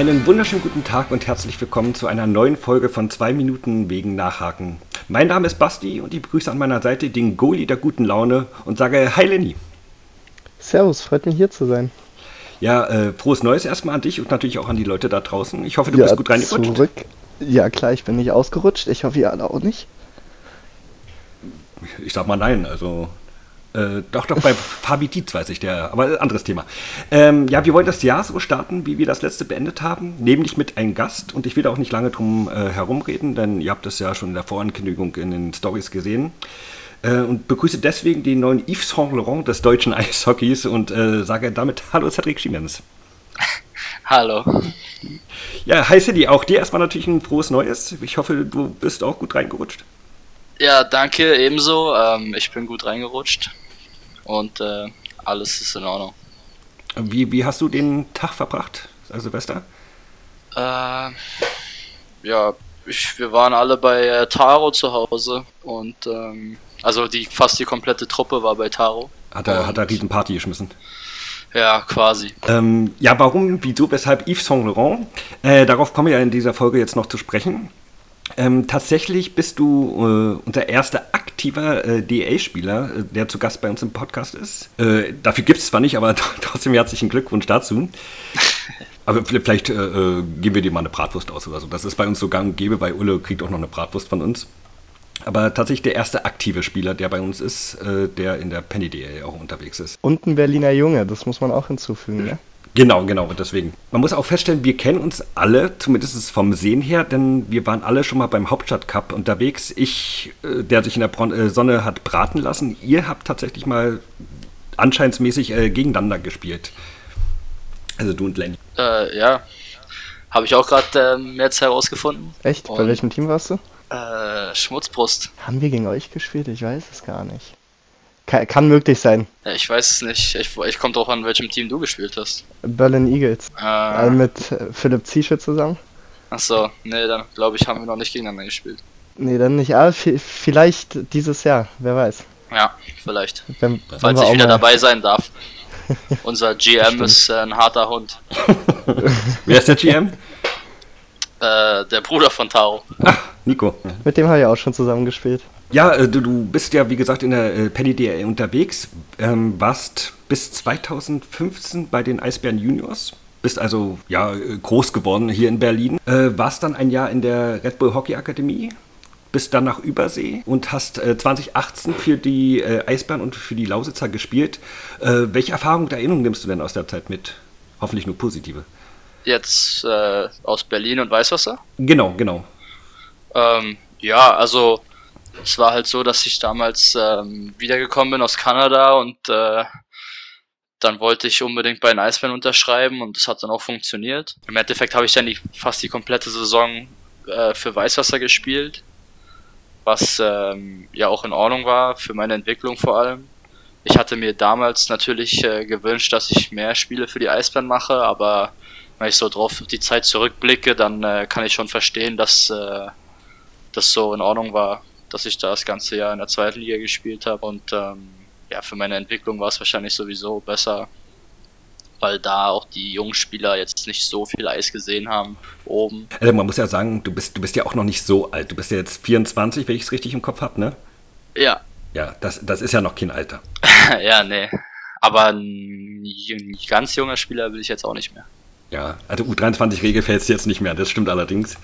Einen wunderschönen guten Tag und herzlich willkommen zu einer neuen Folge von 2 Minuten wegen Nachhaken. Mein Name ist Basti und ich begrüße an meiner Seite den Goli der guten Laune und sage Hi Lenny. Servus, freut mich hier zu sein. Ja, äh, frohes Neues erstmal an dich und natürlich auch an die Leute da draußen. Ich hoffe, du ja, bist gut reingerutscht. Zurück. Ja, klar, ich bin nicht ausgerutscht. Ich hoffe, ihr alle auch nicht. Ich sag mal nein, also äh, doch, doch, bei Fabi Dietz weiß ich, der, aber anderes Thema. Ähm, ja, wir wollen das Jahr so starten, wie wir das letzte beendet haben, nämlich mit einem Gast und ich will auch nicht lange drum äh, herumreden, denn ihr habt es ja schon in der Vorankündigung in den Stories gesehen. Äh, und begrüße deswegen den neuen Yves Saint Laurent des deutschen Eishockeys und äh, sage damit Hallo Cedric Schiemens. Hallo. Ja, hi Cindy, auch dir erstmal natürlich ein frohes Neues. Ich hoffe, du bist auch gut reingerutscht. Ja, danke, ebenso. Ähm, ich bin gut reingerutscht und äh, alles ist in Ordnung. Wie, wie hast du den Tag verbracht, also Silvester? Äh, ja, ich, wir waren alle bei äh, Taro zu Hause und ähm, also die fast die komplette Truppe war bei Taro. Hat er, hat er riesen Party geschmissen? Ja, quasi. Ähm, ja, warum, wieso, weshalb Yves Saint Laurent? Äh, darauf kommen wir ja in dieser Folge jetzt noch zu sprechen. Ähm, tatsächlich bist du äh, unser erster aktiver äh, DA-Spieler, äh, der zu Gast bei uns im Podcast ist. Äh, dafür gibt es zwar nicht, aber trotzdem herzlichen Glückwunsch dazu. Aber vielleicht äh, äh, geben wir dir mal eine Bratwurst aus oder so. Das ist bei uns so gang und gäbe, weil Ulle kriegt auch noch eine Bratwurst von uns. Aber tatsächlich der erste aktive Spieler, der bei uns ist, der in der Penny DA auch unterwegs ist. Und ein Berliner Junge, das muss man auch hinzufügen, ja? Genau, genau, und deswegen. Man muss auch feststellen, wir kennen uns alle, zumindest vom Sehen her, denn wir waren alle schon mal beim Hauptstadtcup unterwegs. Ich, äh, der sich in der äh, Sonne hat braten lassen, ihr habt tatsächlich mal anscheinsmäßig äh, gegeneinander gespielt. Also du und Lenny. Äh, ja. Habe ich auch gerade ähm, jetzt herausgefunden. Echt? Bei welchem Team warst du? Äh, Schmutzbrust. Haben wir gegen euch gespielt? Ich weiß es gar nicht. Kann, kann möglich sein. Ja, ich weiß es nicht. Ich, ich komme drauf an, welchem Team du gespielt hast. Berlin Eagles. Äh, mit äh, Philipp Ziesche zusammen. Achso, nee, dann glaube ich, haben wir noch nicht gegeneinander gespielt. Nee, dann nicht. Aber vielleicht dieses Jahr, wer weiß. Ja, vielleicht. Wenn, Falls ich wieder dabei sein darf. Unser GM ist äh, ein harter Hund. wer ist der GM? Äh, der Bruder von Taro. Ach, Nico. Mit dem habe ich auch schon zusammen gespielt. Ja, äh, du, bist ja, wie gesagt, in der äh, Penny DL unterwegs, ähm, warst bis 2015 bei den Eisbären Juniors, bist also ja äh, groß geworden hier in Berlin, äh, warst dann ein Jahr in der Red Bull Hockey Akademie, bist dann nach Übersee und hast äh, 2018 für die äh, Eisbären und für die Lausitzer gespielt. Welche Erfahrungen und Erinnerungen nimmst du denn aus der Zeit mit? Hoffentlich nur positive. Jetzt aus Berlin und Weißwasser? Genau, genau. Ähm, ja, also es war halt so, dass ich damals ähm, wiedergekommen bin aus Kanada und äh, dann wollte ich unbedingt bei den Eisbären unterschreiben und das hat dann auch funktioniert. Im Endeffekt habe ich dann die, fast die komplette Saison äh, für Weißwasser gespielt, was ähm, ja auch in Ordnung war, für meine Entwicklung vor allem. Ich hatte mir damals natürlich äh, gewünscht, dass ich mehr Spiele für die Eisbären mache, aber wenn ich so drauf die Zeit zurückblicke, dann äh, kann ich schon verstehen, dass äh, das so in Ordnung war dass ich da das ganze Jahr in der zweiten Liga gespielt habe und ähm, ja, für meine Entwicklung war es wahrscheinlich sowieso besser, weil da auch die jungen Spieler jetzt nicht so viel Eis gesehen haben oben. Also man muss ja sagen, du bist, du bist ja auch noch nicht so alt. Du bist ja jetzt 24, wenn ich es richtig im Kopf habe, ne? Ja. Ja, das, das ist ja noch kein Alter. ja, nee. Aber ein ganz junger Spieler will ich jetzt auch nicht mehr. Ja, also U23-Regel fällt jetzt nicht mehr, das stimmt allerdings.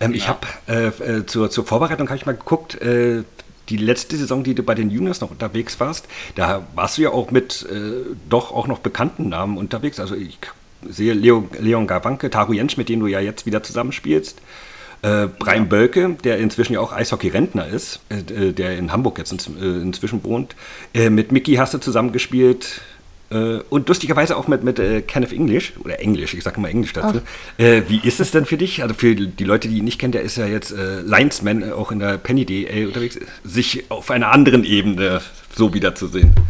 Ähm, ja. Ich habe äh, äh, zur, zur Vorbereitung habe ich mal geguckt, äh, die letzte Saison, die du bei den Juniors noch unterwegs warst, da warst du ja auch mit äh, doch auch noch bekannten Namen unterwegs. Also ich sehe Leo, Leon Gawanke, Taru Jentsch, mit dem du ja jetzt wieder zusammenspielst. Äh, Brian. Bölke, der inzwischen ja auch Eishockey-Rentner ist, äh, der in Hamburg jetzt in, äh, inzwischen wohnt. Äh, mit Mickey hast du zusammengespielt. Äh, und lustigerweise auch mit, mit äh, Kenneth English, oder Englisch, ich sage immer Englisch dazu. Äh, wie ist es denn für dich? Also für die Leute, die ihn nicht kennen, der ist ja jetzt äh, Linesman, äh, auch in der Penny DA unterwegs, sich auf einer anderen Ebene so wiederzusehen.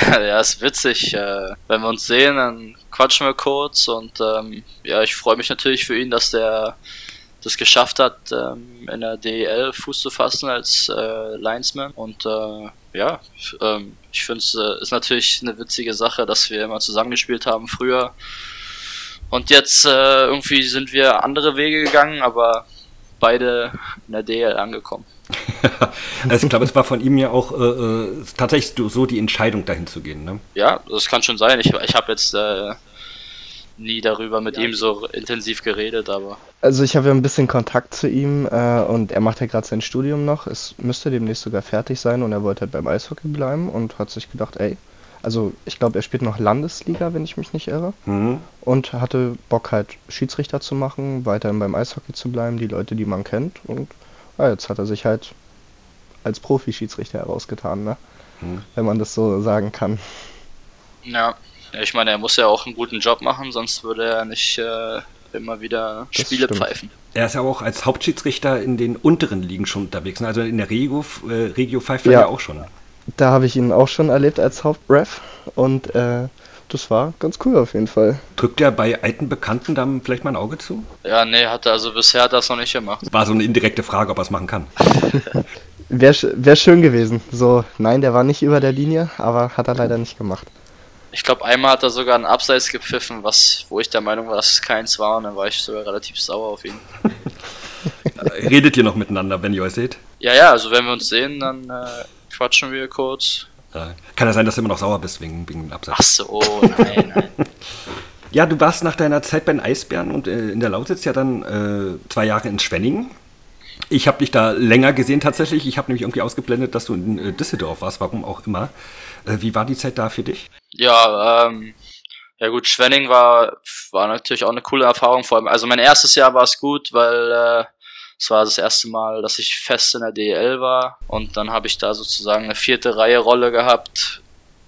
Ja, ist witzig. Äh, wenn wir uns sehen, dann quatschen wir kurz und ähm, ja, ich freue mich natürlich für ihn, dass der das geschafft hat, ähm, in der DEL Fuß zu fassen als äh, Linesman. Und äh, ja, ähm, ich finde es äh, ist natürlich eine witzige Sache, dass wir immer zusammengespielt haben früher. Und jetzt äh, irgendwie sind wir andere Wege gegangen, aber beide in der DL angekommen. also ich glaube, es war von ihm ja auch äh, äh tatsächlich so die Entscheidung, dahin zu gehen. Ne? Ja, das kann schon sein. Ich, ich habe jetzt äh, nie darüber mit ja. ihm so intensiv geredet, aber. Also ich habe ja ein bisschen Kontakt zu ihm äh, und er macht ja gerade sein Studium noch. Es müsste demnächst sogar fertig sein und er wollte halt beim Eishockey bleiben und hat sich gedacht, ey, also ich glaube, er spielt noch Landesliga, wenn ich mich nicht irre. Mhm. Und hatte Bock halt Schiedsrichter zu machen, weiterhin beim Eishockey zu bleiben, die Leute, die man kennt. Und ja, jetzt hat er sich halt als Profi-Schiedsrichter herausgetan, ne? Mhm. Wenn man das so sagen kann. Ja, ich meine, er muss ja auch einen guten Job machen, sonst würde er nicht äh, immer wieder das Spiele stimmt. pfeifen. Er ist ja auch als Hauptschiedsrichter in den unteren Ligen schon unterwegs. Ne? Also in der Regio, äh, Regio pfeift er ja. ja auch schon. Da habe ich ihn auch schon erlebt als Hauptref und äh, das war ganz cool auf jeden Fall. Drückt er bei alten Bekannten dann vielleicht mal ein Auge zu? Ja, nee, hat er also bisher das noch nicht gemacht. War so eine indirekte Frage, ob er es machen kann. Wäre wär schön gewesen. So, nein, der war nicht über der Linie, aber hat er leider nicht gemacht. Ich glaube, einmal hat er sogar einen Abseits gepfiffen, was, wo ich der Meinung war, dass es keins war, und dann war ich sogar relativ sauer auf ihn. Redet ihr noch miteinander, wenn ihr euch seht? Ja, ja, also wenn wir uns sehen, dann äh, quatschen wir kurz. Ja. Kann ja sein, dass du immer noch sauer bist wegen, wegen dem Absatz. Ach so, nein, nein. ja, du warst nach deiner Zeit bei den Eisbären und äh, in der Lausitz ja dann äh, zwei Jahre in Schwenningen. Ich habe dich da länger gesehen tatsächlich. Ich habe nämlich irgendwie ausgeblendet, dass du in äh, Düsseldorf warst, warum auch immer. Äh, wie war die Zeit da für dich? Ja, ähm, ja gut, Schwenning war, war natürlich auch eine coole Erfahrung. Vor allem, also mein erstes Jahr war es gut, weil äh, es war das erste Mal, dass ich fest in der DEL war und dann habe ich da sozusagen eine vierte Reihe Rolle gehabt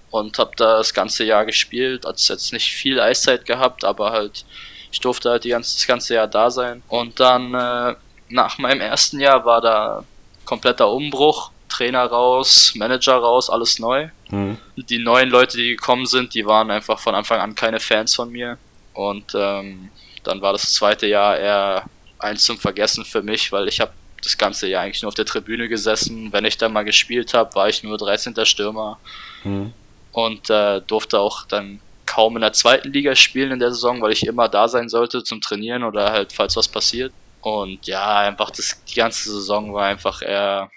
und habe da das ganze Jahr gespielt. Also jetzt nicht viel Eiszeit gehabt, aber halt ich durfte halt die ganze, das ganze Jahr da sein. Und dann äh, nach meinem ersten Jahr war da kompletter Umbruch. Trainer raus, Manager raus, alles neu. Mhm. Die neuen Leute, die gekommen sind, die waren einfach von Anfang an keine Fans von mir. Und ähm, dann war das zweite Jahr eher eins zum Vergessen für mich, weil ich habe das ganze Jahr eigentlich nur auf der Tribüne gesessen. Wenn ich dann mal gespielt habe, war ich nur 13. Stürmer mhm. und äh, durfte auch dann kaum in der zweiten Liga spielen in der Saison, weil ich immer da sein sollte zum Trainieren oder halt falls was passiert. Und ja, einfach das, die ganze Saison war einfach eher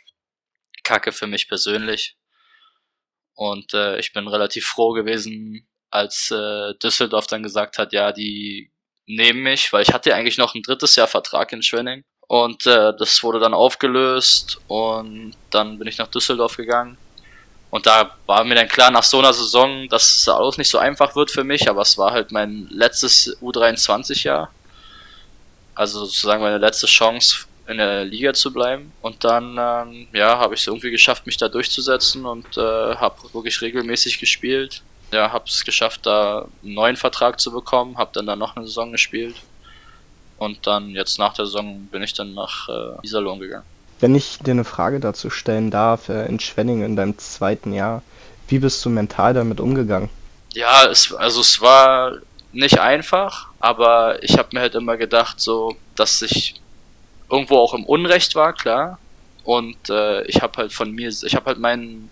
Kacke für mich persönlich. Und äh, ich bin relativ froh gewesen, als äh, Düsseldorf dann gesagt hat, ja, die neben mich, weil ich hatte eigentlich noch ein drittes Jahr Vertrag in Schwenning. Und äh, das wurde dann aufgelöst und dann bin ich nach Düsseldorf gegangen. Und da war mir dann klar nach so einer Saison, dass es alles nicht so einfach wird für mich, aber es war halt mein letztes U23-Jahr. Also sozusagen meine letzte Chance in der Liga zu bleiben. Und dann ähm, ja, habe ich es irgendwie geschafft, mich da durchzusetzen und äh, habe wirklich regelmäßig gespielt ja, habe es geschafft, da einen neuen Vertrag zu bekommen, habe dann da noch eine Saison gespielt und dann jetzt nach der Saison bin ich dann nach äh, Iserlohn gegangen. Wenn ich dir eine Frage dazu stellen darf, äh, in Schwenningen in deinem zweiten Jahr, wie bist du mental damit umgegangen? Ja, es, also es war nicht einfach, aber ich habe mir halt immer gedacht, so, dass ich irgendwo auch im Unrecht war, klar. Und äh, ich habe halt von mir, ich habe halt meinen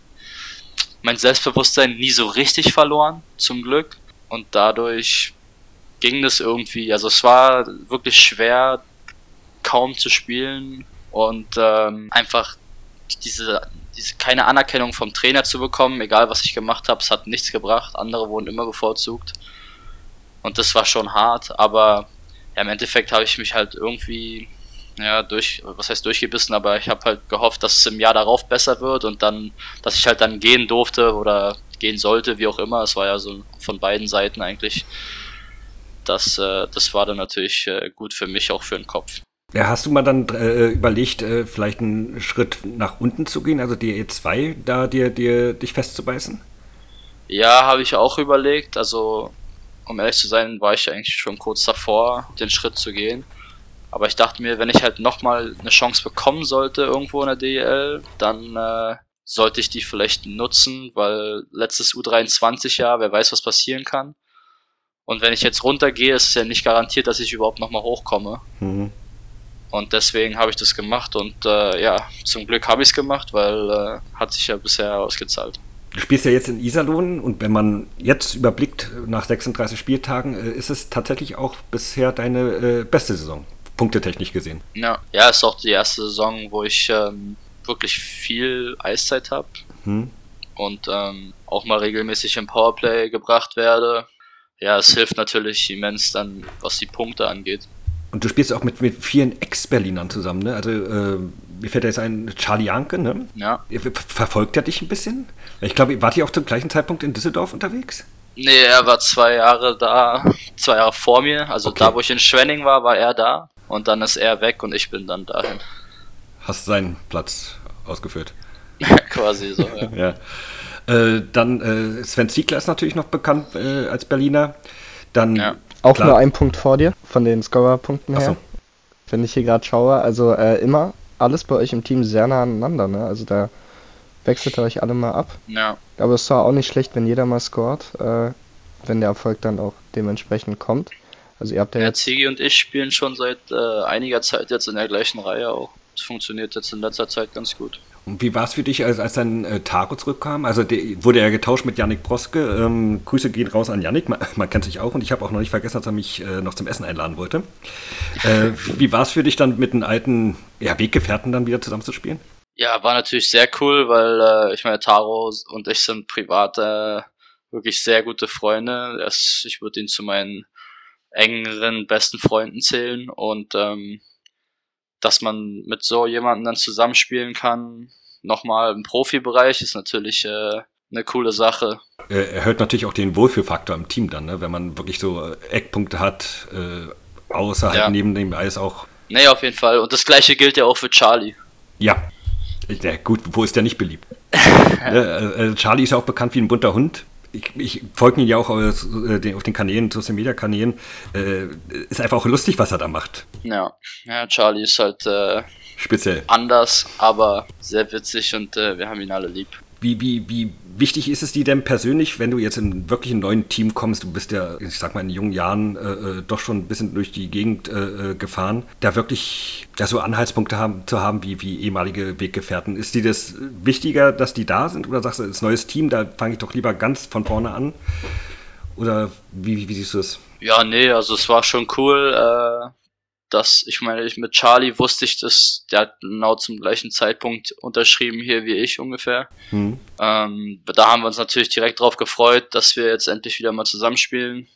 mein Selbstbewusstsein nie so richtig verloren, zum Glück. Und dadurch ging das irgendwie. Also es war wirklich schwer, kaum zu spielen und ähm, einfach diese, diese keine Anerkennung vom Trainer zu bekommen, egal was ich gemacht habe, es hat nichts gebracht. Andere wurden immer bevorzugt. Und das war schon hart, aber ja, im Endeffekt habe ich mich halt irgendwie ja, durch, was heißt durchgebissen, aber ich habe halt gehofft, dass es im Jahr darauf besser wird und dann, dass ich halt dann gehen durfte oder gehen sollte, wie auch immer. Es war ja so von beiden Seiten eigentlich. Das, äh, das war dann natürlich äh, gut für mich, auch für den Kopf. Ja, hast du mal dann äh, überlegt, äh, vielleicht einen Schritt nach unten zu gehen, also die E2, da dir, dir dich festzubeißen? Ja, habe ich auch überlegt. Also, um ehrlich zu sein, war ich eigentlich schon kurz davor, den Schritt zu gehen. Aber ich dachte mir, wenn ich halt nochmal eine Chance bekommen sollte irgendwo in der DEL, dann äh, sollte ich die vielleicht nutzen, weil letztes U23-Jahr, wer weiß, was passieren kann. Und wenn ich jetzt runtergehe, ist es ja nicht garantiert, dass ich überhaupt nochmal hochkomme. Mhm. Und deswegen habe ich das gemacht und äh, ja, zum Glück habe ich es gemacht, weil äh, hat sich ja bisher ausgezahlt. Du spielst ja jetzt in Iserlohn und wenn man jetzt überblickt nach 36 Spieltagen, äh, ist es tatsächlich auch bisher deine äh, beste Saison, punktetechnisch gesehen. Ja, ja, ist auch die erste Saison, wo ich ähm, wirklich viel Eiszeit habe hm. und ähm, auch mal regelmäßig im Powerplay gebracht werde. Ja, es hilft natürlich immens dann, was die Punkte angeht. Und du spielst auch mit, mit vielen Ex-Berlinern zusammen, ne? Also, äh, mir fällt da jetzt ein Charlie Janke, ne? Ja. Verfolgt er dich ein bisschen? Ich glaube, wart ihr auch zum gleichen Zeitpunkt in Düsseldorf unterwegs? Nee, er war zwei Jahre da, zwei Jahre vor mir. Also okay. da, wo ich in Schwenning war, war er da. Und dann ist er weg und ich bin dann dahin. Hast seinen Platz ausgeführt. Quasi so, ja. ja. Äh, dann äh, Sven Ziegler ist natürlich noch bekannt äh, als Berliner. Dann ja. Auch Klar. nur ein Punkt vor dir, von den Scorer-Punkten her. So. Wenn ich hier gerade schaue, also äh, immer alles bei euch im Team sehr nah aneinander, ne? Also da wechselt ihr euch alle mal ab. Ja. Aber es war auch nicht schlecht, wenn jeder mal scoret, äh, wenn der Erfolg dann auch dementsprechend kommt. Also ihr habt ja, ja. Ziggy und ich spielen schon seit äh, einiger Zeit jetzt in der gleichen Reihe auch. Es funktioniert jetzt in letzter Zeit ganz gut. Und wie war es für dich, als, als dann äh, Taro zurückkam? Also der, wurde er getauscht mit Yannick Broske. Ähm, Grüße gehen raus an Yannick, man, man kennt sich auch und ich habe auch noch nicht vergessen, dass er mich äh, noch zum Essen einladen wollte. Äh, wie war es für dich dann mit den alten ja, Weggefährten dann wieder zusammenzuspielen? Ja, war natürlich sehr cool, weil äh, ich meine, Taro und ich sind privat äh, wirklich sehr gute Freunde. Das, ich würde ihn zu meinen engeren, besten Freunden zählen und ähm, dass man mit so jemandem dann zusammenspielen kann, nochmal im Profibereich, ist natürlich äh, eine coole Sache. Er erhöht natürlich auch den Wohlfühlfaktor im Team dann, ne? wenn man wirklich so äh, Eckpunkte hat, äh, außerhalb ja. neben dem Eis auch. Nee, auf jeden Fall. Und das gleiche gilt ja auch für Charlie. Ja. ja gut, wo ist der nicht beliebt? ne? Äh, Charlie ist ja auch bekannt wie ein bunter Hund ich, ich folge ihn ja auch auf, äh, auf den Kanälen, Social Media Kanälen. Äh, ist einfach auch lustig, was er da macht. Ja, ja Charlie ist halt äh, speziell anders, aber sehr witzig und äh, wir haben ihn alle lieb. Wie, wie, wie wichtig ist es dir denn persönlich, wenn du jetzt in wirklich ein neuen Team kommst? Du bist ja, ich sag mal, in jungen Jahren äh, äh, doch schon ein bisschen durch die Gegend äh, äh, gefahren. Da wirklich ja, so Anhaltspunkte haben, zu haben wie, wie ehemalige Weggefährten. Ist dir das wichtiger, dass die da sind? Oder sagst du, das neues Team, da fange ich doch lieber ganz von vorne an? Oder wie, wie siehst du es? Ja, nee, also es war schon cool. Äh, dass, ich meine, ich mit Charlie wusste ich das, der hat genau zum gleichen Zeitpunkt unterschrieben hier wie ich ungefähr. Mhm. Ähm, da haben wir uns natürlich direkt drauf gefreut, dass wir jetzt endlich wieder mal zusammenspielen.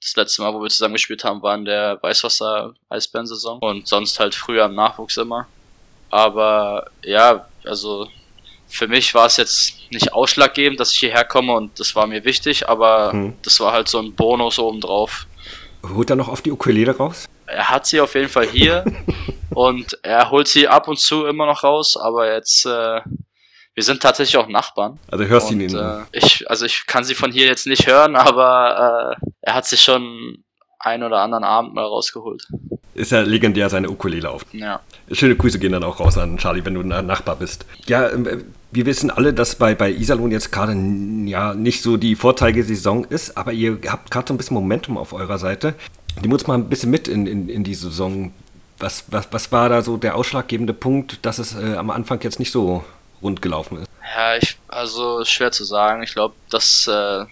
Das letzte Mal, wo wir zusammengespielt haben, war in der Weißwasser-Eisbären-Saison und sonst halt früher im Nachwuchs immer. Aber ja, also für mich war es jetzt nicht ausschlaggebend, dass ich hierher komme und das war mir wichtig, aber mhm. das war halt so ein Bonus obendrauf. Holt er noch auf die Ukulele raus? Er hat sie auf jeden Fall hier und er holt sie ab und zu immer noch raus, aber jetzt, äh, wir sind tatsächlich auch Nachbarn. Also hörst du ihn äh, ich, Also ich kann sie von hier jetzt nicht hören, aber äh, er hat sich schon einen oder anderen Abend mal rausgeholt. Ist ja legendär seine Ukulele auf. Ja. Schöne Grüße gehen dann auch raus an Charlie, wenn du ein Nachbar bist. Ja, ähm, wir wissen alle, dass bei, bei Iserlohn jetzt gerade ja, nicht so die Vorzeigesaison ist, aber ihr habt gerade so ein bisschen Momentum auf eurer Seite. Nimm uns mal ein bisschen mit in, in, in die Saison. Was, was, was war da so der ausschlaggebende Punkt, dass es äh, am Anfang jetzt nicht so rund gelaufen ist? Ja, ich, also schwer zu sagen. Ich glaube, dass äh,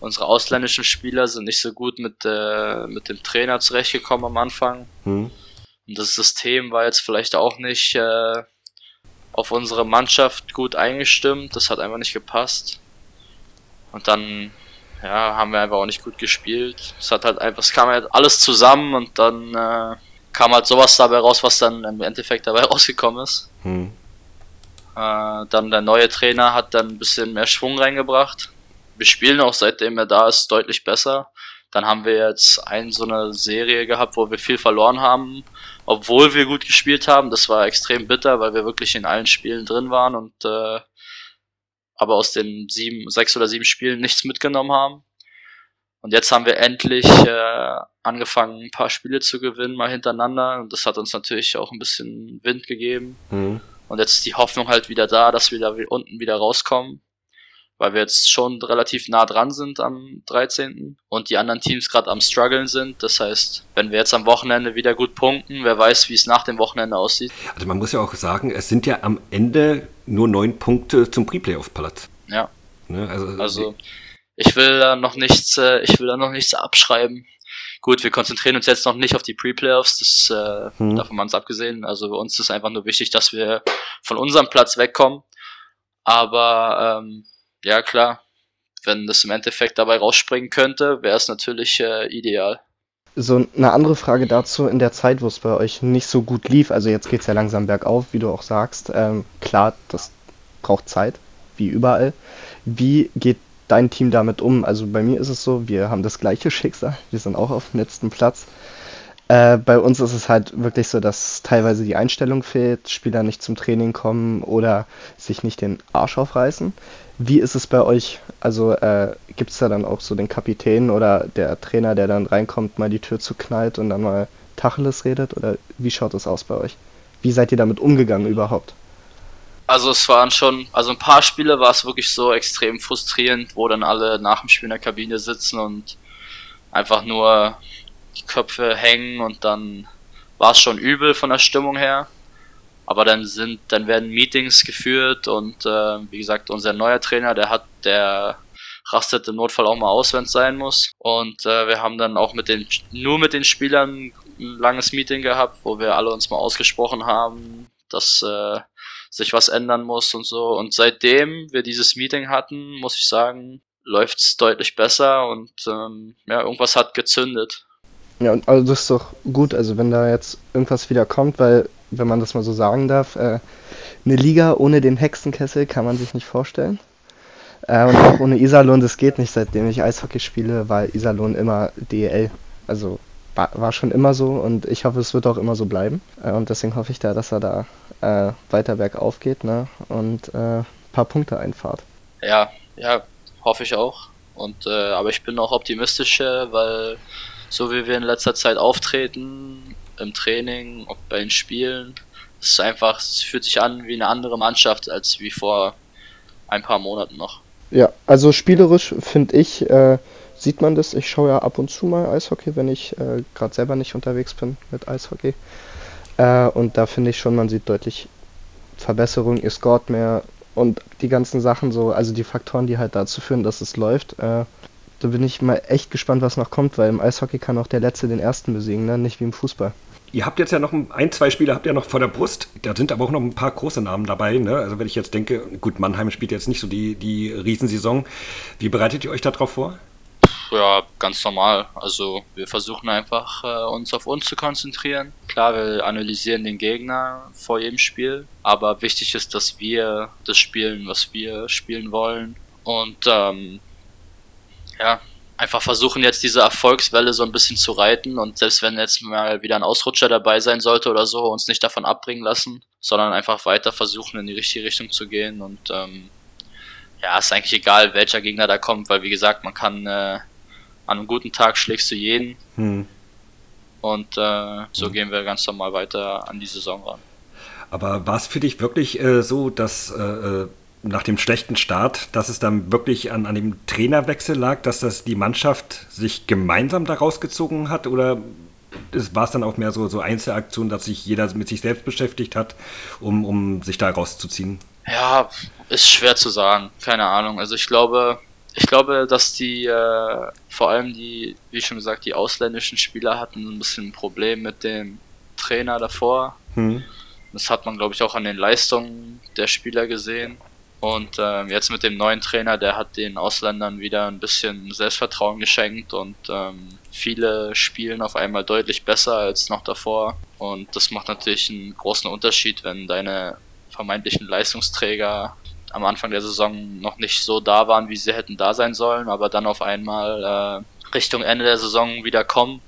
unsere ausländischen Spieler sind nicht so gut mit, äh, mit dem Trainer zurechtgekommen am Anfang. Hm. Und das System war jetzt vielleicht auch nicht äh, auf unsere Mannschaft gut eingestimmt. Das hat einfach nicht gepasst. Und dann ja, haben wir einfach auch nicht gut gespielt. Es hat halt einfach, es kam halt alles zusammen und dann äh, kam halt sowas dabei raus, was dann im Endeffekt dabei rausgekommen ist. Hm. Äh, dann der neue Trainer hat dann ein bisschen mehr Schwung reingebracht. Wir spielen auch seitdem er da ist deutlich besser. Dann haben wir jetzt ein so eine Serie gehabt, wo wir viel verloren haben, obwohl wir gut gespielt haben. Das war extrem bitter, weil wir wirklich in allen Spielen drin waren und äh, aber aus den sieben, sechs oder sieben Spielen nichts mitgenommen haben. Und jetzt haben wir endlich äh, angefangen, ein paar Spiele zu gewinnen, mal hintereinander. Und das hat uns natürlich auch ein bisschen Wind gegeben. Mhm. Und jetzt ist die Hoffnung halt wieder da, dass wir da unten wieder rauskommen weil wir jetzt schon relativ nah dran sind am 13. und die anderen Teams gerade am struggeln sind. Das heißt, wenn wir jetzt am Wochenende wieder gut punkten, wer weiß, wie es nach dem Wochenende aussieht. Also man muss ja auch sagen, es sind ja am Ende nur neun Punkte zum Pre-Playoff-Platz. Ja. Ne? Also, also ich will da noch nichts, äh, ich will da noch nichts abschreiben. Gut, wir konzentrieren uns jetzt noch nicht auf die Pre-Playoffs, das äh, hm. davon mal uns abgesehen. Also bei uns ist einfach nur wichtig, dass wir von unserem Platz wegkommen. Aber ähm, ja klar, wenn das im Endeffekt dabei rausspringen könnte, wäre es natürlich äh, ideal. So eine andere Frage dazu, in der Zeit, wo es bei euch nicht so gut lief, also jetzt geht es ja langsam bergauf, wie du auch sagst, ähm, klar, das braucht Zeit, wie überall. Wie geht dein Team damit um? Also bei mir ist es so, wir haben das gleiche Schicksal, wir sind auch auf dem letzten Platz. Äh, bei uns ist es halt wirklich so, dass teilweise die Einstellung fehlt, Spieler nicht zum Training kommen oder sich nicht den Arsch aufreißen. Wie ist es bei euch? Also äh, gibt es da dann auch so den Kapitän oder der Trainer, der dann reinkommt, mal die Tür zu knallt und dann mal Tacheles redet? Oder wie schaut es aus bei euch? Wie seid ihr damit umgegangen überhaupt? Also es waren schon, also ein paar Spiele war es wirklich so extrem frustrierend, wo dann alle nach dem Spiel in der Kabine sitzen und einfach nur die Köpfe hängen und dann war es schon übel von der Stimmung her. Aber dann sind, dann werden Meetings geführt und äh, wie gesagt, unser neuer Trainer, der hat, der rastet im Notfall auch mal aus, wenn es sein muss. Und äh, wir haben dann auch mit den, nur mit den Spielern ein langes Meeting gehabt, wo wir alle uns mal ausgesprochen haben, dass äh, sich was ändern muss und so. Und seitdem wir dieses Meeting hatten, muss ich sagen, läuft es deutlich besser und ähm, ja, irgendwas hat gezündet. Ja, und also das ist doch gut, also wenn da jetzt irgendwas wieder kommt, weil, wenn man das mal so sagen darf, äh, eine Liga ohne den Hexenkessel kann man sich nicht vorstellen. Äh, und auch ohne Iserlohn, das geht nicht, seitdem ich Eishockey spiele, war Iserlohn immer DEL. Also war, war, schon immer so und ich hoffe, es wird auch immer so bleiben. Äh, und deswegen hoffe ich da, dass er da äh, weiter bergauf geht ne? und ein äh, paar Punkte einfahrt. Ja, ja, hoffe ich auch. Und äh, aber ich bin auch optimistisch, weil so wie wir in letzter Zeit auftreten, im Training, auch bei den Spielen, es ist einfach, es fühlt sich an wie eine andere Mannschaft als wie vor ein paar Monaten noch. Ja, also spielerisch finde ich, äh, sieht man das. Ich schaue ja ab und zu mal Eishockey, wenn ich äh, gerade selber nicht unterwegs bin mit Eishockey. Äh, und da finde ich schon, man sieht deutlich Verbesserung, ihr scoret mehr und die ganzen Sachen so, also die Faktoren, die halt dazu führen, dass es läuft. Äh, da bin ich mal echt gespannt, was noch kommt, weil im Eishockey kann auch der Letzte den Ersten besiegen, ne? nicht wie im Fußball. Ihr habt jetzt ja noch ein, zwei Spiele habt ihr noch vor der Brust. Da sind aber auch noch ein paar große Namen dabei. Ne? Also wenn ich jetzt denke, gut, Mannheim spielt jetzt nicht so die, die Riesensaison. Wie bereitet ihr euch darauf vor? Ja, ganz normal. Also wir versuchen einfach äh, uns auf uns zu konzentrieren. Klar, wir analysieren den Gegner vor jedem Spiel, aber wichtig ist, dass wir das spielen, was wir spielen wollen. Und ähm, ja, einfach versuchen jetzt diese Erfolgswelle so ein bisschen zu reiten und selbst wenn jetzt mal wieder ein Ausrutscher dabei sein sollte oder so, uns nicht davon abbringen lassen, sondern einfach weiter versuchen in die richtige Richtung zu gehen und ähm, ja, ist eigentlich egal, welcher Gegner da kommt, weil wie gesagt, man kann äh, an einem guten Tag schlägst du jeden hm. und äh, so hm. gehen wir ganz normal weiter an die Saison ran. Aber war es für dich wirklich äh, so, dass äh, äh nach dem schlechten Start, dass es dann wirklich an, an dem Trainerwechsel lag, dass das die Mannschaft sich gemeinsam daraus gezogen hat? Oder war es dann auch mehr so, so Einzelaktionen, dass sich jeder mit sich selbst beschäftigt hat, um, um sich da rauszuziehen? Ja, ist schwer zu sagen. Keine Ahnung. Also ich glaube, ich glaube, dass die äh, vor allem die, wie schon gesagt, die ausländischen Spieler hatten ein bisschen ein Problem mit dem Trainer davor. Hm. Das hat man, glaube ich, auch an den Leistungen der Spieler gesehen. Und ähm, jetzt mit dem neuen Trainer, der hat den Ausländern wieder ein bisschen Selbstvertrauen geschenkt und ähm, viele spielen auf einmal deutlich besser als noch davor. Und das macht natürlich einen großen Unterschied, wenn deine vermeintlichen Leistungsträger am Anfang der Saison noch nicht so da waren, wie sie hätten da sein sollen, aber dann auf einmal äh, Richtung Ende der Saison wieder kommen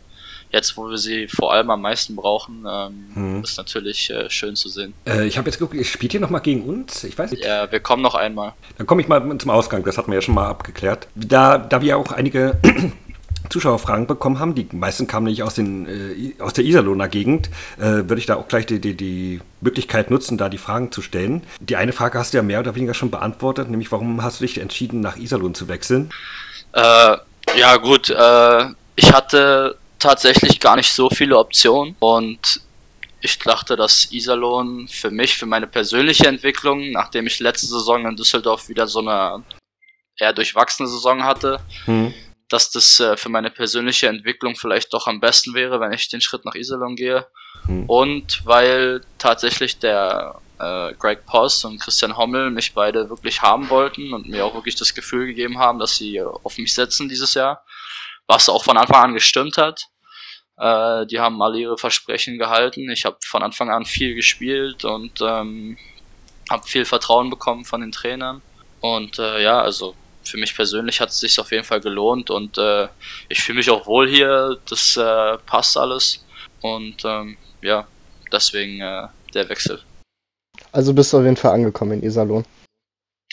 jetzt, wo wir sie vor allem am meisten brauchen, ähm, hm. ist natürlich äh, schön zu sehen. Äh, ich habe jetzt geguckt, spielt ihr noch mal gegen uns? Ich weiß nicht. Ja, wir kommen noch einmal. Dann komme ich mal zum Ausgang, das hatten wir ja schon mal abgeklärt. Da, da wir auch einige Zuschauerfragen bekommen haben, die meisten kamen nicht aus, den, äh, aus der Iserlohner Gegend, äh, würde ich da auch gleich die, die, die Möglichkeit nutzen, da die Fragen zu stellen. Die eine Frage hast du ja mehr oder weniger schon beantwortet, nämlich warum hast du dich entschieden, nach Iserlohn zu wechseln? Äh, ja gut, äh, ich hatte tatsächlich gar nicht so viele Optionen und ich dachte, dass Iserlohn für mich, für meine persönliche Entwicklung, nachdem ich letzte Saison in Düsseldorf wieder so eine eher durchwachsene Saison hatte, hm. dass das äh, für meine persönliche Entwicklung vielleicht doch am besten wäre, wenn ich den Schritt nach Iserlohn gehe. Hm. Und weil tatsächlich der äh, Greg Poss und Christian Hommel mich beide wirklich haben wollten und mir auch wirklich das Gefühl gegeben haben, dass sie auf mich setzen dieses Jahr, was auch von Anfang an gestimmt hat. Äh, die haben alle ihre Versprechen gehalten. Ich habe von Anfang an viel gespielt und ähm, habe viel Vertrauen bekommen von den Trainern. Und äh, ja, also für mich persönlich hat es sich auf jeden Fall gelohnt und äh, ich fühle mich auch wohl hier. Das äh, passt alles. Und ähm, ja, deswegen äh, der Wechsel. Also bist du auf jeden Fall angekommen in Iserlohn.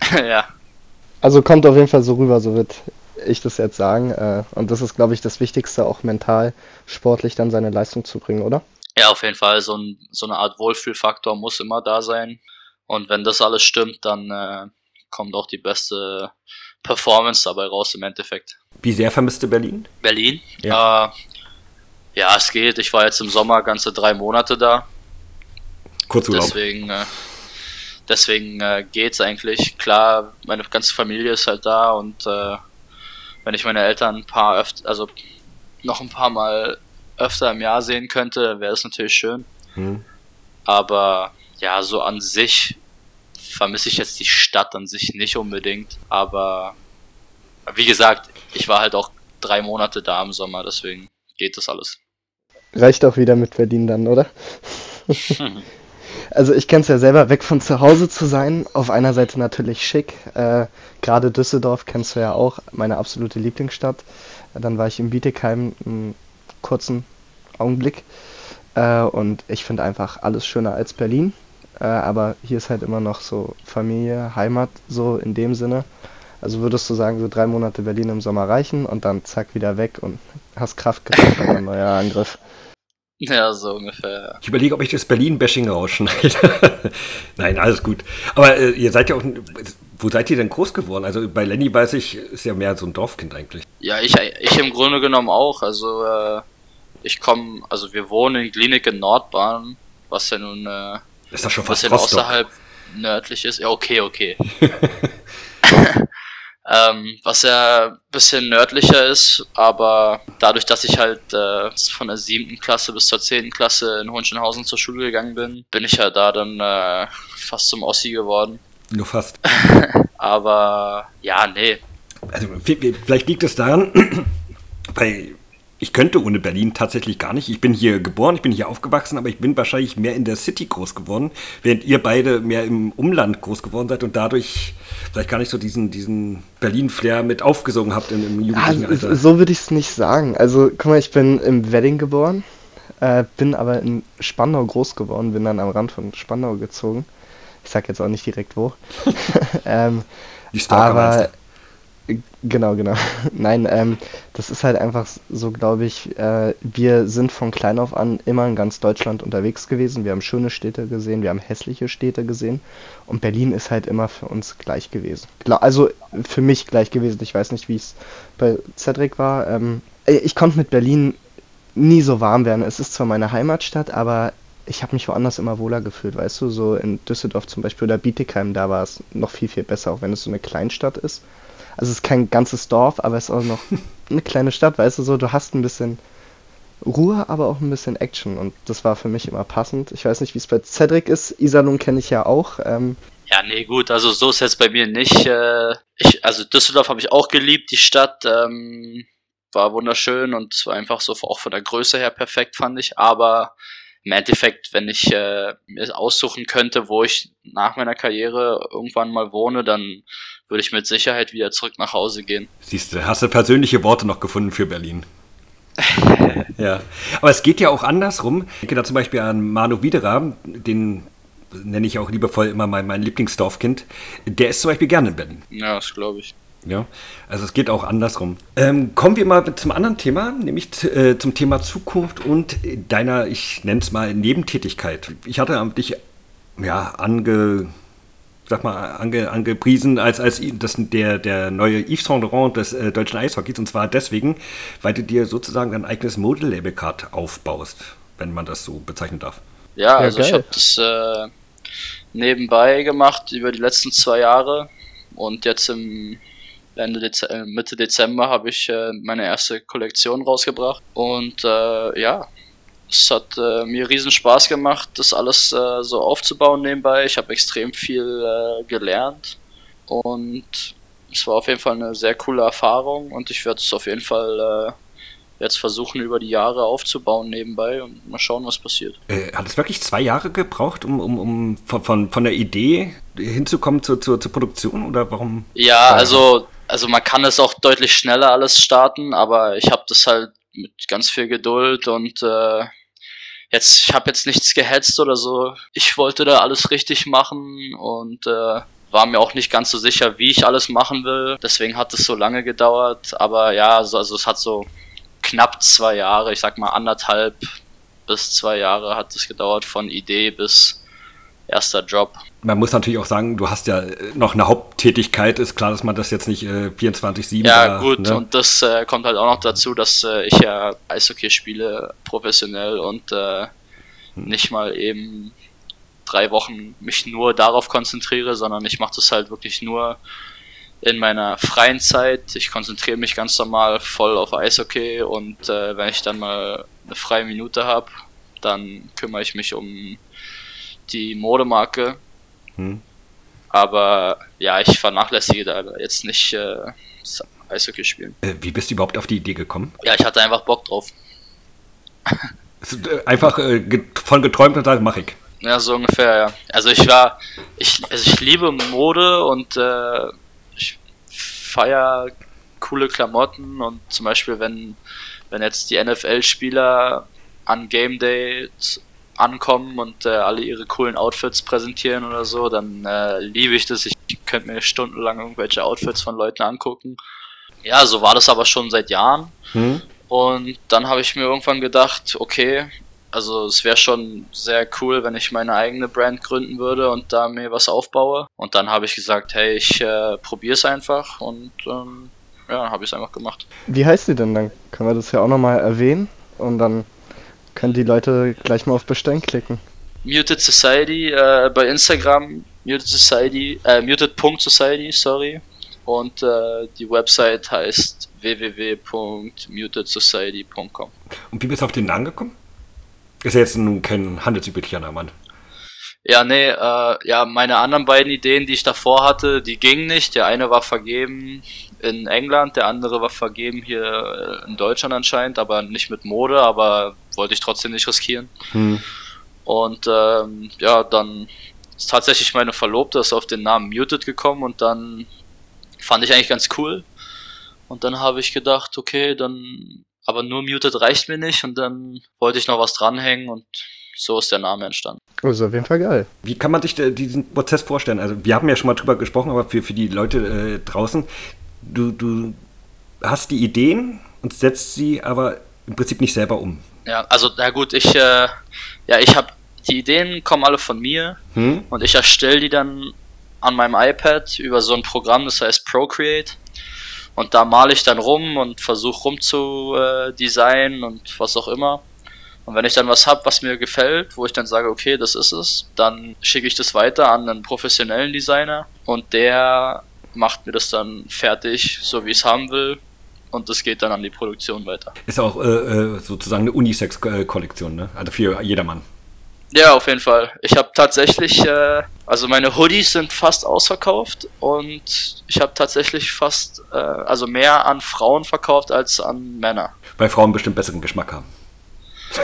ja. Also kommt auf jeden Fall so rüber, so wird ich das jetzt sagen. Äh, und das ist, glaube ich, das Wichtigste, auch mental, sportlich dann seine Leistung zu bringen, oder? Ja, auf jeden Fall. So, ein, so eine Art Wohlfühlfaktor muss immer da sein. Und wenn das alles stimmt, dann äh, kommt auch die beste Performance dabei raus im Endeffekt. Wie sehr vermisste Berlin? Berlin? Ja. Äh, ja, es geht. Ich war jetzt im Sommer ganze drei Monate da. Kurzurlaub. Deswegen, äh, deswegen äh, geht's eigentlich. Klar, meine ganze Familie ist halt da und äh, wenn ich meine Eltern ein paar öfter, also noch ein paar Mal öfter im Jahr sehen könnte, wäre es natürlich schön. Hm. Aber ja, so an sich vermisse ich jetzt die Stadt an sich nicht unbedingt. Aber wie gesagt, ich war halt auch drei Monate da im Sommer, deswegen geht das alles. Reicht auch wieder mit Berlin dann, oder? Also ich kenne es ja selber, weg von zu Hause zu sein. Auf einer Seite natürlich schick. Äh, Gerade Düsseldorf kennst du ja auch, meine absolute Lieblingsstadt. Dann war ich in Bietigheim einen kurzen Augenblick. Äh, und ich finde einfach alles schöner als Berlin. Äh, aber hier ist halt immer noch so Familie, Heimat, so in dem Sinne. Also würdest du sagen, so drei Monate Berlin im Sommer reichen und dann zack wieder weg und hast Kraft gehabt für ein neuer Angriff. Ja, so ungefähr. Ich überlege, ob ich das Berlin-Bashing rausschneide. Nein, alles gut. Aber äh, ihr seid ja auch. Wo seid ihr denn groß geworden? Also bei Lenny weiß ich, ist ja mehr so ein Dorfkind eigentlich. Ja, ich, ich im Grunde genommen auch. Also äh, ich komme, also wir wohnen in Klinik in Nordbahn, was ja nun äh, ist das schon fast bisschen außerhalb nördlich ist. Ja, okay, okay. Ähm, was ja ein bisschen nördlicher ist, aber dadurch, dass ich halt äh, von der siebten Klasse bis zur zehnten Klasse in Hohenschönhausen zur Schule gegangen bin, bin ich ja da dann äh, fast zum Ossi geworden. Nur fast. aber ja, nee. Also vielleicht liegt es daran, weil ich könnte ohne Berlin tatsächlich gar nicht. Ich bin hier geboren, ich bin hier aufgewachsen, aber ich bin wahrscheinlich mehr in der City groß geworden, während ihr beide mehr im Umland groß geworden seid und dadurch vielleicht gar nicht so diesen, diesen Berlin-Flair mit aufgesogen habt im, im jugendlichen Alter. Ja, so würde ich es nicht sagen. Also, guck mal, ich bin im Wedding geboren, äh, bin aber in Spandau groß geworden, bin dann am Rand von Spandau gezogen. Ich sag jetzt auch nicht direkt wo. ähm, Die aber Genau, genau. Nein, ähm, das ist halt einfach so, glaube ich, äh, wir sind von klein auf an immer in ganz Deutschland unterwegs gewesen. Wir haben schöne Städte gesehen, wir haben hässliche Städte gesehen und Berlin ist halt immer für uns gleich gewesen. Also für mich gleich gewesen. Ich weiß nicht, wie es bei Cedric war. Ähm, äh, ich konnte mit Berlin nie so warm werden. Es ist zwar meine Heimatstadt, aber ich habe mich woanders immer wohler gefühlt, weißt du, so in Düsseldorf zum Beispiel oder Bietigheim, da war es noch viel, viel besser, auch wenn es so eine Kleinstadt ist. Also es ist kein ganzes Dorf, aber es ist auch noch eine kleine Stadt, weißt du so, du hast ein bisschen Ruhe, aber auch ein bisschen Action und das war für mich immer passend. Ich weiß nicht, wie es bei Cedric ist. Iserlohn kenne ich ja auch. Ähm, ja, nee, gut, also so ist jetzt bei mir nicht. Äh, ich, also Düsseldorf habe ich auch geliebt, die Stadt ähm, war wunderschön und es war einfach so auch von der Größe her perfekt, fand ich. Aber im Endeffekt, wenn ich äh, mir aussuchen könnte, wo ich nach meiner Karriere irgendwann mal wohne, dann würde ich mit Sicherheit wieder zurück nach Hause gehen. Siehst du, hast du persönliche Worte noch gefunden für Berlin? ja. Aber es geht ja auch andersrum. Ich denke da zum Beispiel an Manu Widerer, den nenne ich auch liebevoll immer mein, mein Lieblingsdorfkind. Der ist zum Beispiel gerne in Berlin. Ja, das glaube ich. Ja, also es geht auch andersrum. Ähm, kommen wir mal zum anderen Thema, nämlich äh, zum Thema Zukunft und deiner, ich nenne es mal, Nebentätigkeit. Ich hatte dich ja ange, sag mal, ange, angepriesen als, als das, der, der neue Yves Saint Laurent des äh, deutschen Eishockeys und zwar deswegen, weil du dir sozusagen dein eigenes Model-Label-Card aufbaust, wenn man das so bezeichnen darf. Ja, also ja, ich habe das äh, nebenbei gemacht über die letzten zwei Jahre und jetzt im Ende Dez äh, Mitte Dezember habe ich äh, meine erste Kollektion rausgebracht. Und äh, ja, es hat äh, mir riesen Spaß gemacht, das alles äh, so aufzubauen nebenbei. Ich habe extrem viel äh, gelernt und es war auf jeden Fall eine sehr coole Erfahrung und ich werde es auf jeden Fall äh, jetzt versuchen, über die Jahre aufzubauen nebenbei und mal schauen, was passiert. Äh, hat es wirklich zwei Jahre gebraucht, um, um, um von, von, von der Idee hinzukommen zur, zur, zur Produktion oder warum? Ja, also, also man kann es auch deutlich schneller alles starten, aber ich habe das halt mit ganz viel Geduld und äh, jetzt, ich habe jetzt nichts gehetzt oder so. Ich wollte da alles richtig machen und äh, war mir auch nicht ganz so sicher, wie ich alles machen will. Deswegen hat es so lange gedauert. Aber ja, also, also es hat so knapp zwei Jahre, ich sag mal anderthalb bis zwei Jahre hat es gedauert von Idee bis erster Job. Man muss natürlich auch sagen, du hast ja noch eine Haupttätigkeit. Ist klar, dass man das jetzt nicht äh, 24-7. Ja, da, gut. Ne? Und das äh, kommt halt auch noch dazu, dass äh, ich ja Eishockey spiele professionell und äh, hm. nicht mal eben drei Wochen mich nur darauf konzentriere, sondern ich mache das halt wirklich nur in meiner freien Zeit. Ich konzentriere mich ganz normal voll auf Eishockey und äh, wenn ich dann mal eine freie Minute habe, dann kümmere ich mich um die Modemarke. Hm. Aber ja, ich vernachlässige da jetzt nicht äh, das Eishockey spielen. Äh, wie bist du überhaupt auf die Idee gekommen? Ja, ich hatte einfach Bock drauf. Äh, einfach äh, von geträumt und dann mache ich. Ja, so ungefähr, ja. Also ich war, ich, also ich liebe Mode und äh, ich feier coole Klamotten und zum Beispiel wenn, wenn jetzt die NFL-Spieler an Game Day ankommen und äh, alle ihre coolen Outfits präsentieren oder so, dann äh, liebe ich das. Ich könnte mir stundenlang irgendwelche Outfits von Leuten angucken. Ja, so war das aber schon seit Jahren. Hm. Und dann habe ich mir irgendwann gedacht, okay, also es wäre schon sehr cool, wenn ich meine eigene Brand gründen würde und da mir was aufbaue. Und dann habe ich gesagt, hey, ich äh, probiere es einfach und ähm, ja, habe ich es einfach gemacht. Wie heißt sie denn? Dann können wir das ja auch nochmal erwähnen und dann können die Leute gleich mal auf Bestellen klicken. Muted Society äh, bei Instagram, Muted Society, äh, muted.society, sorry. Und äh, die Website heißt www.mutedsociety.com. Und wie bist du auf den Namen gekommen? Ist ja jetzt nun kein handelsüblicher Name. Ja, nee, äh, ja, meine anderen beiden Ideen, die ich davor hatte, die gingen nicht. Der eine war vergeben in England, der andere war vergeben hier in Deutschland anscheinend, aber nicht mit Mode, aber wollte ich trotzdem nicht riskieren. Hm. Und ähm, ja, dann ist tatsächlich meine Verlobte ist auf den Namen Muted gekommen und dann fand ich eigentlich ganz cool. Und dann habe ich gedacht, okay, dann aber nur Muted reicht mir nicht und dann wollte ich noch was dranhängen und so ist der Name entstanden. Ist auf jeden Fall geil. Wie kann man sich diesen Prozess vorstellen? Also wir haben ja schon mal drüber gesprochen, aber für, für die Leute äh, draußen, du, du hast die Ideen und setzt sie aber im Prinzip nicht selber um. Ja, also na gut, ich äh, ja, ich habe die Ideen kommen alle von mir hm? und ich erstelle die dann an meinem iPad über so ein Programm, das heißt Procreate. Und da male ich dann rum und versuche rum zu äh, designen und was auch immer. Und wenn ich dann was habe, was mir gefällt, wo ich dann sage, okay, das ist es, dann schicke ich das weiter an einen professionellen Designer und der macht mir das dann fertig, so wie ich es haben will. Und das geht dann an die Produktion weiter. Ist auch äh, äh sozusagen eine Unisex-Kollektion, ne? Also für jedermann. Ja, auf jeden Fall. Ich habe tatsächlich, äh, also meine Hoodies sind fast ausverkauft und ich habe tatsächlich fast, äh, also mehr an Frauen verkauft als an Männer. Weil Frauen bestimmt besseren Geschmack haben.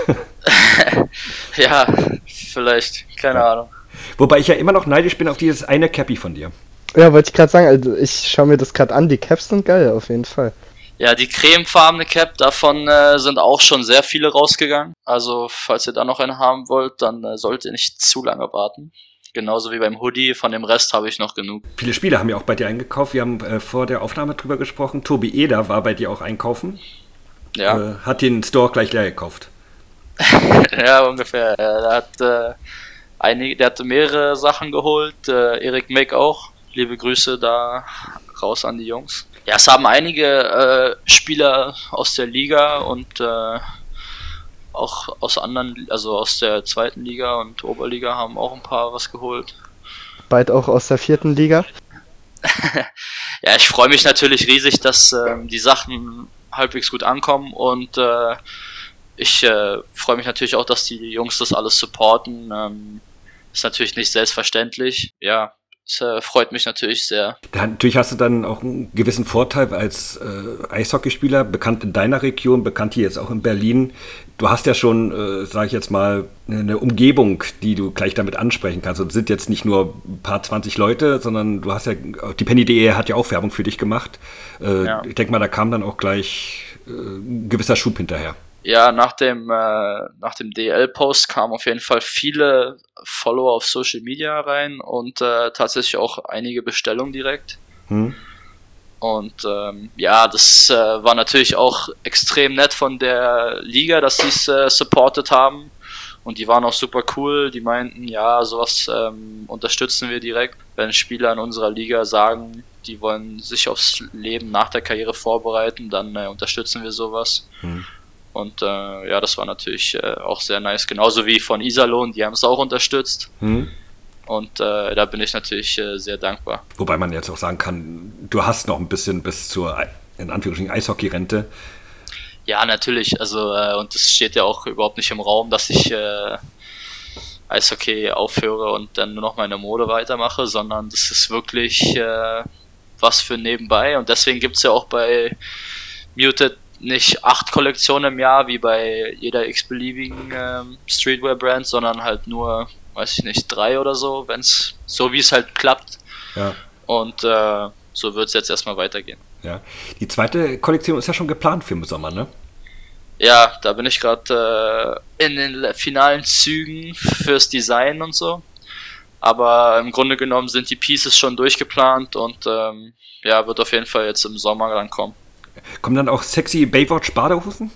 ja, vielleicht, keine ja. Ahnung. Wobei ich ja immer noch neidisch bin auf dieses eine Cappy von dir. Ja, wollte ich gerade sagen, also ich schaue mir das gerade an, die Caps sind geil, auf jeden Fall. Ja, die cremefarbene Cap, davon äh, sind auch schon sehr viele rausgegangen. Also, falls ihr da noch eine haben wollt, dann äh, solltet ihr nicht zu lange warten. Genauso wie beim Hoodie, von dem Rest habe ich noch genug. Viele Spieler haben ja auch bei dir eingekauft. Wir haben äh, vor der Aufnahme drüber gesprochen. Tobi Eder war bei dir auch einkaufen. Ja. Äh, hat den Store gleich leer gekauft. ja, ungefähr. Der hat, äh, einige, der hatte mehrere Sachen geholt. Äh, Erik Meck auch. Liebe Grüße da raus an die Jungs. Ja, es haben einige äh, Spieler aus der Liga und äh, auch aus anderen, also aus der zweiten Liga und Oberliga haben auch ein paar was geholt. Bald auch aus der vierten Liga? Ja, ich freue mich natürlich riesig, dass ähm, die Sachen halbwegs gut ankommen und äh, ich äh, freue mich natürlich auch, dass die Jungs das alles supporten. Ähm, ist natürlich nicht selbstverständlich. Ja, es äh, freut mich natürlich sehr. Da, natürlich hast du dann auch einen gewissen Vorteil als äh, Eishockeyspieler, bekannt in deiner Region, bekannt hier jetzt auch in Berlin. Du hast ja schon, äh, sage ich jetzt mal, eine Umgebung, die du gleich damit ansprechen kannst. Und sind jetzt nicht nur ein paar 20 Leute, sondern du hast ja, die Penny.de hat ja auch Werbung für dich gemacht. Äh, ja. Ich denke mal, da kam dann auch gleich äh, ein gewisser Schub hinterher ja, nach dem, äh, nach dem DL-Post kamen auf jeden Fall viele Follower auf Social Media rein und äh, tatsächlich auch einige Bestellungen direkt. Hm. Und ähm, ja, das äh, war natürlich auch extrem nett von der Liga, dass sie es äh, supported haben. Und die waren auch super cool. Die meinten, ja, sowas ähm, unterstützen wir direkt. Wenn Spieler in unserer Liga sagen, die wollen sich aufs Leben nach der Karriere vorbereiten, dann äh, unterstützen wir sowas. Hm. Und äh, ja, das war natürlich äh, auch sehr nice. Genauso wie von Iserlohn, die haben es auch unterstützt. Mhm. Und äh, da bin ich natürlich äh, sehr dankbar. Wobei man jetzt auch sagen kann, du hast noch ein bisschen bis zur, in Anführungsstrichen, Eishockey-Rente. Ja, natürlich. Also, äh, und das steht ja auch überhaupt nicht im Raum, dass ich äh, Eishockey aufhöre und dann nur noch meine Mode weitermache, sondern das ist wirklich was für nebenbei. Und deswegen gibt es ja auch bei Muted nicht acht Kollektionen im Jahr wie bei jeder x-beliebigen ähm, Streetwear-Brand, sondern halt nur, weiß ich nicht, drei oder so, wenn es so wie es halt klappt. Ja. Und äh, so wird es jetzt erstmal weitergehen. Ja. Die zweite Kollektion ist ja schon geplant für den Sommer, ne? Ja, da bin ich gerade äh, in den finalen Zügen fürs Design und so. Aber im Grunde genommen sind die Pieces schon durchgeplant und ähm, ja, wird auf jeden Fall jetzt im Sommer dann kommen. Dann auch sexy Baywatch-Badehosen?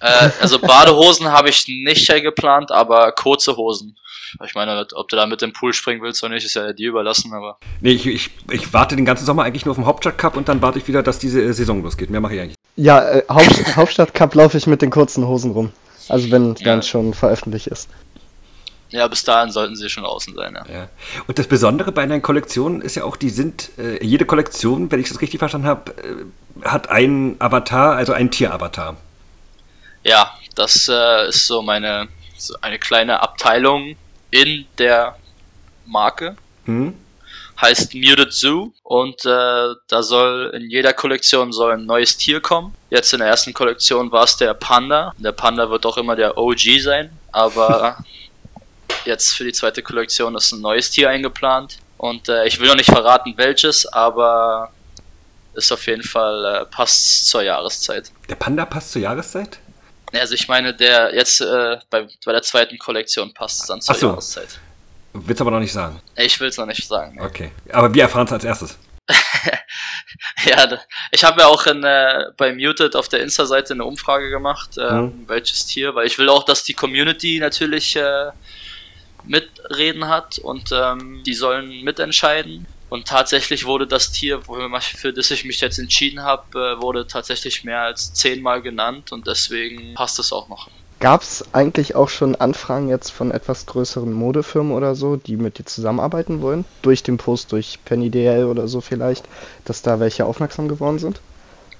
Äh, also Badehosen habe ich nicht geplant, aber kurze Hosen. Ich meine, ob du da mit dem Pool springen willst oder nicht, ist ja dir überlassen, aber. Nee, ich, ich, ich warte den ganzen Sommer eigentlich nur auf den Hauptstadt Cup und dann warte ich wieder, dass diese Saison losgeht. Mehr mache ich eigentlich. Ja, äh, Haupt, Hauptstadt Cup laufe ich mit den kurzen Hosen rum. Also wenn ja. dann schon veröffentlicht ist. Ja, bis dahin sollten sie schon außen sein, ja. ja. Und das Besondere bei deinen Kollektionen ist ja auch, die sind, äh, jede Kollektion, wenn ich das richtig verstanden habe, äh, hat einen Avatar, also einen Tieravatar. Ja, das äh, ist so meine, so eine kleine Abteilung in der Marke. Hm? Heißt Muted Zoo und äh, da soll in jeder Kollektion soll ein neues Tier kommen. Jetzt in der ersten Kollektion war es der Panda. Der Panda wird auch immer der OG sein, aber Jetzt für die zweite Kollektion ist ein neues Tier eingeplant. Und äh, ich will noch nicht verraten, welches, aber ist auf jeden Fall äh, passt zur Jahreszeit. Der Panda passt zur Jahreszeit? Also ich meine, der jetzt äh, bei, bei der zweiten Kollektion passt dann zur so. Jahreszeit. Willst aber noch nicht sagen? Ich will es noch nicht sagen. Nee. Okay. Aber wir erfahren es als erstes. ja, ich habe ja auch in, äh, bei Muted auf der Insta-Seite eine Umfrage gemacht, äh, mhm. welches Tier, weil ich will auch, dass die Community natürlich äh, mitreden hat und ähm, die sollen mitentscheiden. Und tatsächlich wurde das Tier, für das ich mich jetzt entschieden habe, äh, wurde tatsächlich mehr als zehnmal genannt und deswegen passt es auch noch. Gab es eigentlich auch schon Anfragen jetzt von etwas größeren Modefirmen oder so, die mit dir zusammenarbeiten wollen? Durch den Post, durch Penny DL oder so vielleicht, dass da welche aufmerksam geworden sind?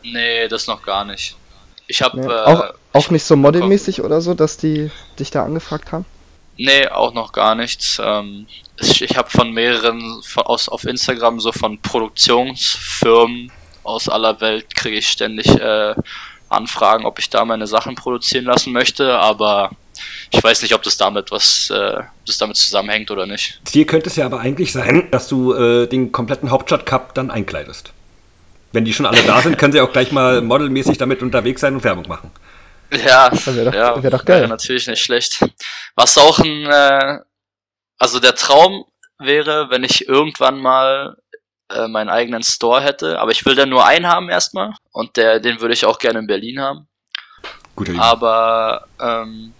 Nee, das noch gar nicht. Ich habe nee, äh, auch, auch nicht so modelmäßig oder so, dass die dich da angefragt haben? Nee, auch noch gar nichts. Ähm, ich habe von mehreren von, aus, auf Instagram so von Produktionsfirmen aus aller Welt kriege ich ständig äh, Anfragen, ob ich da meine Sachen produzieren lassen möchte, aber ich weiß nicht, ob das damit was, äh, das damit zusammenhängt oder nicht. Ziel könnte es ja aber eigentlich sein, dass du äh, den kompletten Hauptstadt Cup dann einkleidest. Wenn die schon alle da sind, können sie auch gleich mal modelmäßig damit unterwegs sein und Werbung machen. Ja, wäre doch, ja, wär doch geil. Wäre natürlich nicht schlecht. Was auch ein, äh, also der Traum wäre, wenn ich irgendwann mal äh, meinen eigenen Store hätte, aber ich will dann nur einen haben erstmal und der, den würde ich auch gerne in Berlin haben. Guter Aber ähm,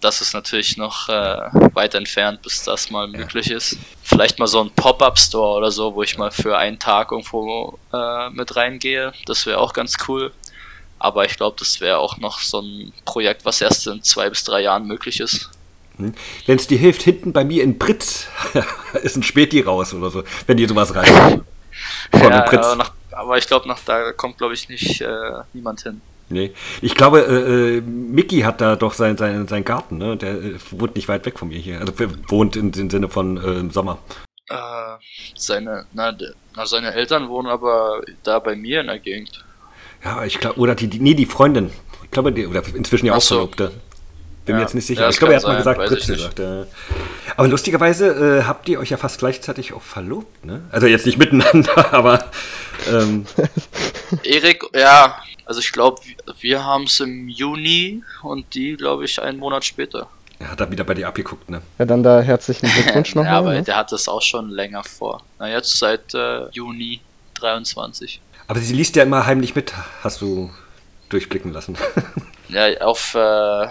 das ist natürlich noch äh, weit entfernt, bis das mal ja. möglich ist. Vielleicht mal so ein Pop-up-Store oder so, wo ich mal für einen Tag irgendwo äh, mit reingehe. Das wäre auch ganz cool. Aber ich glaube, das wäre auch noch so ein Projekt, was erst in zwei bis drei Jahren möglich ist. Hm. Wenn es dir hilft, hinten bei mir in Britz ist ein Späti raus oder so, wenn dir sowas reicht. ja, aber, nach, aber, ich glaube, nach da kommt, glaube ich, nicht äh, niemand hin. Nee. Ich glaube, äh, äh, Mickey hat da doch seinen sein, sein Garten, ne? Der äh, wohnt nicht weit weg von mir hier. Also wohnt im, im Sinne von äh, Sommer. Äh, seine, na, na, seine Eltern wohnen aber da bei mir in der Gegend. Ja, ich glaube, oder die, die, nee, die Freundin. Ich glaube, die, oder inzwischen ja auch so. Verlobte. Bin ja, mir jetzt nicht sicher. Ja, ich glaube, er hat sein, mal gesagt, Fritz gesagt. Ja. Aber lustigerweise äh, habt ihr euch ja fast gleichzeitig auch verlobt, ne? Also jetzt nicht miteinander, aber. Ähm. Erik, ja, also ich glaube, wir haben es im Juni und die, glaube ich, einen Monat später. Er hat da wieder bei dir abgeguckt, ne? Ja, dann da herzlichen Glückwunsch nochmal. ja, aber ne? der hat das auch schon länger vor. Na, jetzt seit äh, Juni 23. Aber sie liest ja immer heimlich mit, hast du durchblicken lassen. ja, auf, äh,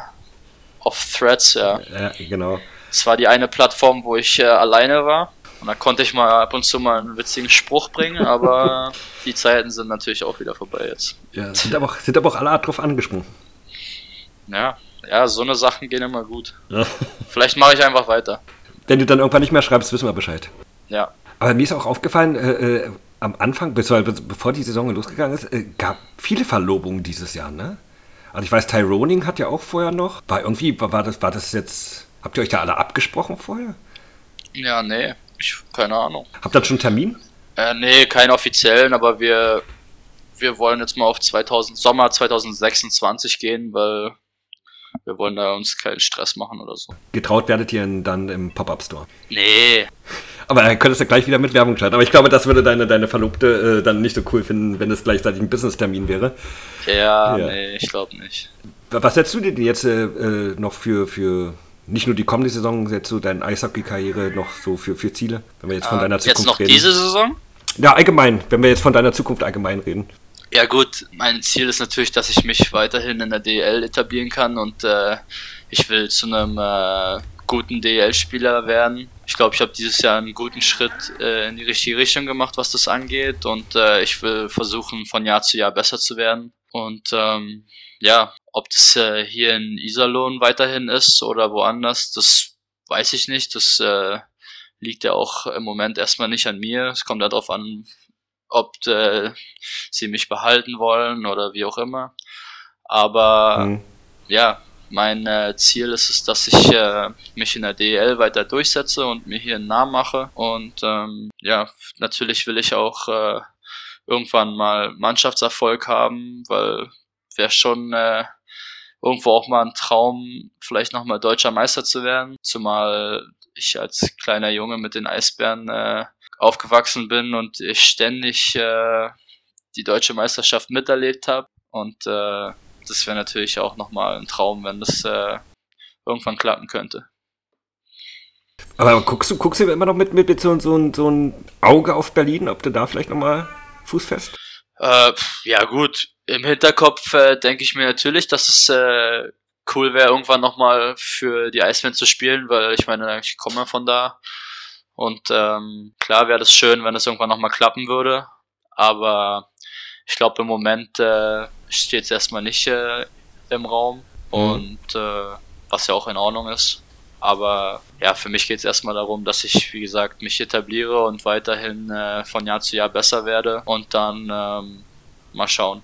auf Threads, ja. Ja, genau. Es war die eine Plattform, wo ich äh, alleine war. Und da konnte ich mal ab und zu mal einen witzigen Spruch bringen, aber die Zeiten sind natürlich auch wieder vorbei jetzt. Ja, sind aber auch, sind aber auch alle drauf angesprungen. Ja, ja, so eine Sachen gehen immer gut. Ja. Vielleicht mache ich einfach weiter. Wenn du dann irgendwann nicht mehr schreibst, wissen wir Bescheid. Ja. Aber mir ist auch aufgefallen, äh, äh, am Anfang, bevor die Saison losgegangen ist, äh, gab viele Verlobungen dieses Jahr, ne? Also ich weiß, Tyroning hat ja auch vorher noch. War irgendwie, war das, war das jetzt, habt ihr euch da alle abgesprochen vorher? Ja, nee, ich, keine Ahnung. Habt ihr schon einen Termin? Äh, nee, keinen offiziellen, aber wir, wir wollen jetzt mal auf 2000, Sommer 2026 gehen, weil wir wollen da uns keinen Stress machen oder so. Getraut werdet ihr dann im Pop-Up-Store? Nee. Aber dann könntest du gleich wieder mit Werbung schalten. Aber ich glaube, das würde deine, deine Verlobte äh, dann nicht so cool finden, wenn es gleichzeitig ein Business-Termin wäre. Ja, ja, nee, ich glaube nicht. Was setzt du dir denn jetzt äh, äh, noch für, für nicht nur die kommende Saison, setzt du deine Eishockey-Karriere noch so für, für Ziele? Wenn wir jetzt von ah, deiner Zukunft reden. Jetzt noch reden. diese Saison? Ja, allgemein, wenn wir jetzt von deiner Zukunft allgemein reden. Ja gut, mein Ziel ist natürlich, dass ich mich weiterhin in der DL etablieren kann und äh, ich will zu einem äh, guten DL-Spieler werden. Ich glaube, ich habe dieses Jahr einen guten Schritt äh, in die richtige Richtung gemacht, was das angeht und äh, ich will versuchen, von Jahr zu Jahr besser zu werden. Und ähm, ja, ob das äh, hier in Iserlohn weiterhin ist oder woanders, das weiß ich nicht. Das äh, liegt ja auch im Moment erstmal nicht an mir. Es kommt darauf an, ob äh, sie mich behalten wollen oder wie auch immer. Aber mhm. ja, mein äh, Ziel ist es, dass ich äh, mich in der DL weiter durchsetze und mir hier einen Namen mache. Und ähm, ja, natürlich will ich auch äh, irgendwann mal Mannschaftserfolg haben, weil wäre schon äh, irgendwo auch mal ein Traum, vielleicht nochmal deutscher Meister zu werden. Zumal ich als kleiner Junge mit den Eisbären äh, aufgewachsen bin und ich ständig äh, die deutsche Meisterschaft miterlebt habe. Und äh, das wäre natürlich auch nochmal ein Traum, wenn das äh, irgendwann klappen könnte. Aber guckst du, guckst du immer noch mit, mit, mit so, so, so ein Auge auf Berlin, ob du da vielleicht nochmal Fuß fest? Äh, ja gut, im Hinterkopf äh, denke ich mir natürlich, dass es äh, cool wäre, irgendwann nochmal für die Eisbären zu spielen, weil ich meine, ich komme von da und ähm, klar wäre das schön, wenn es irgendwann nochmal klappen würde. Aber ich glaube, im Moment äh, steht es erstmal nicht äh, im Raum. Mhm. Und äh, was ja auch in Ordnung ist. Aber ja, für mich geht es erstmal darum, dass ich, wie gesagt, mich etabliere und weiterhin äh, von Jahr zu Jahr besser werde und dann ähm, mal schauen,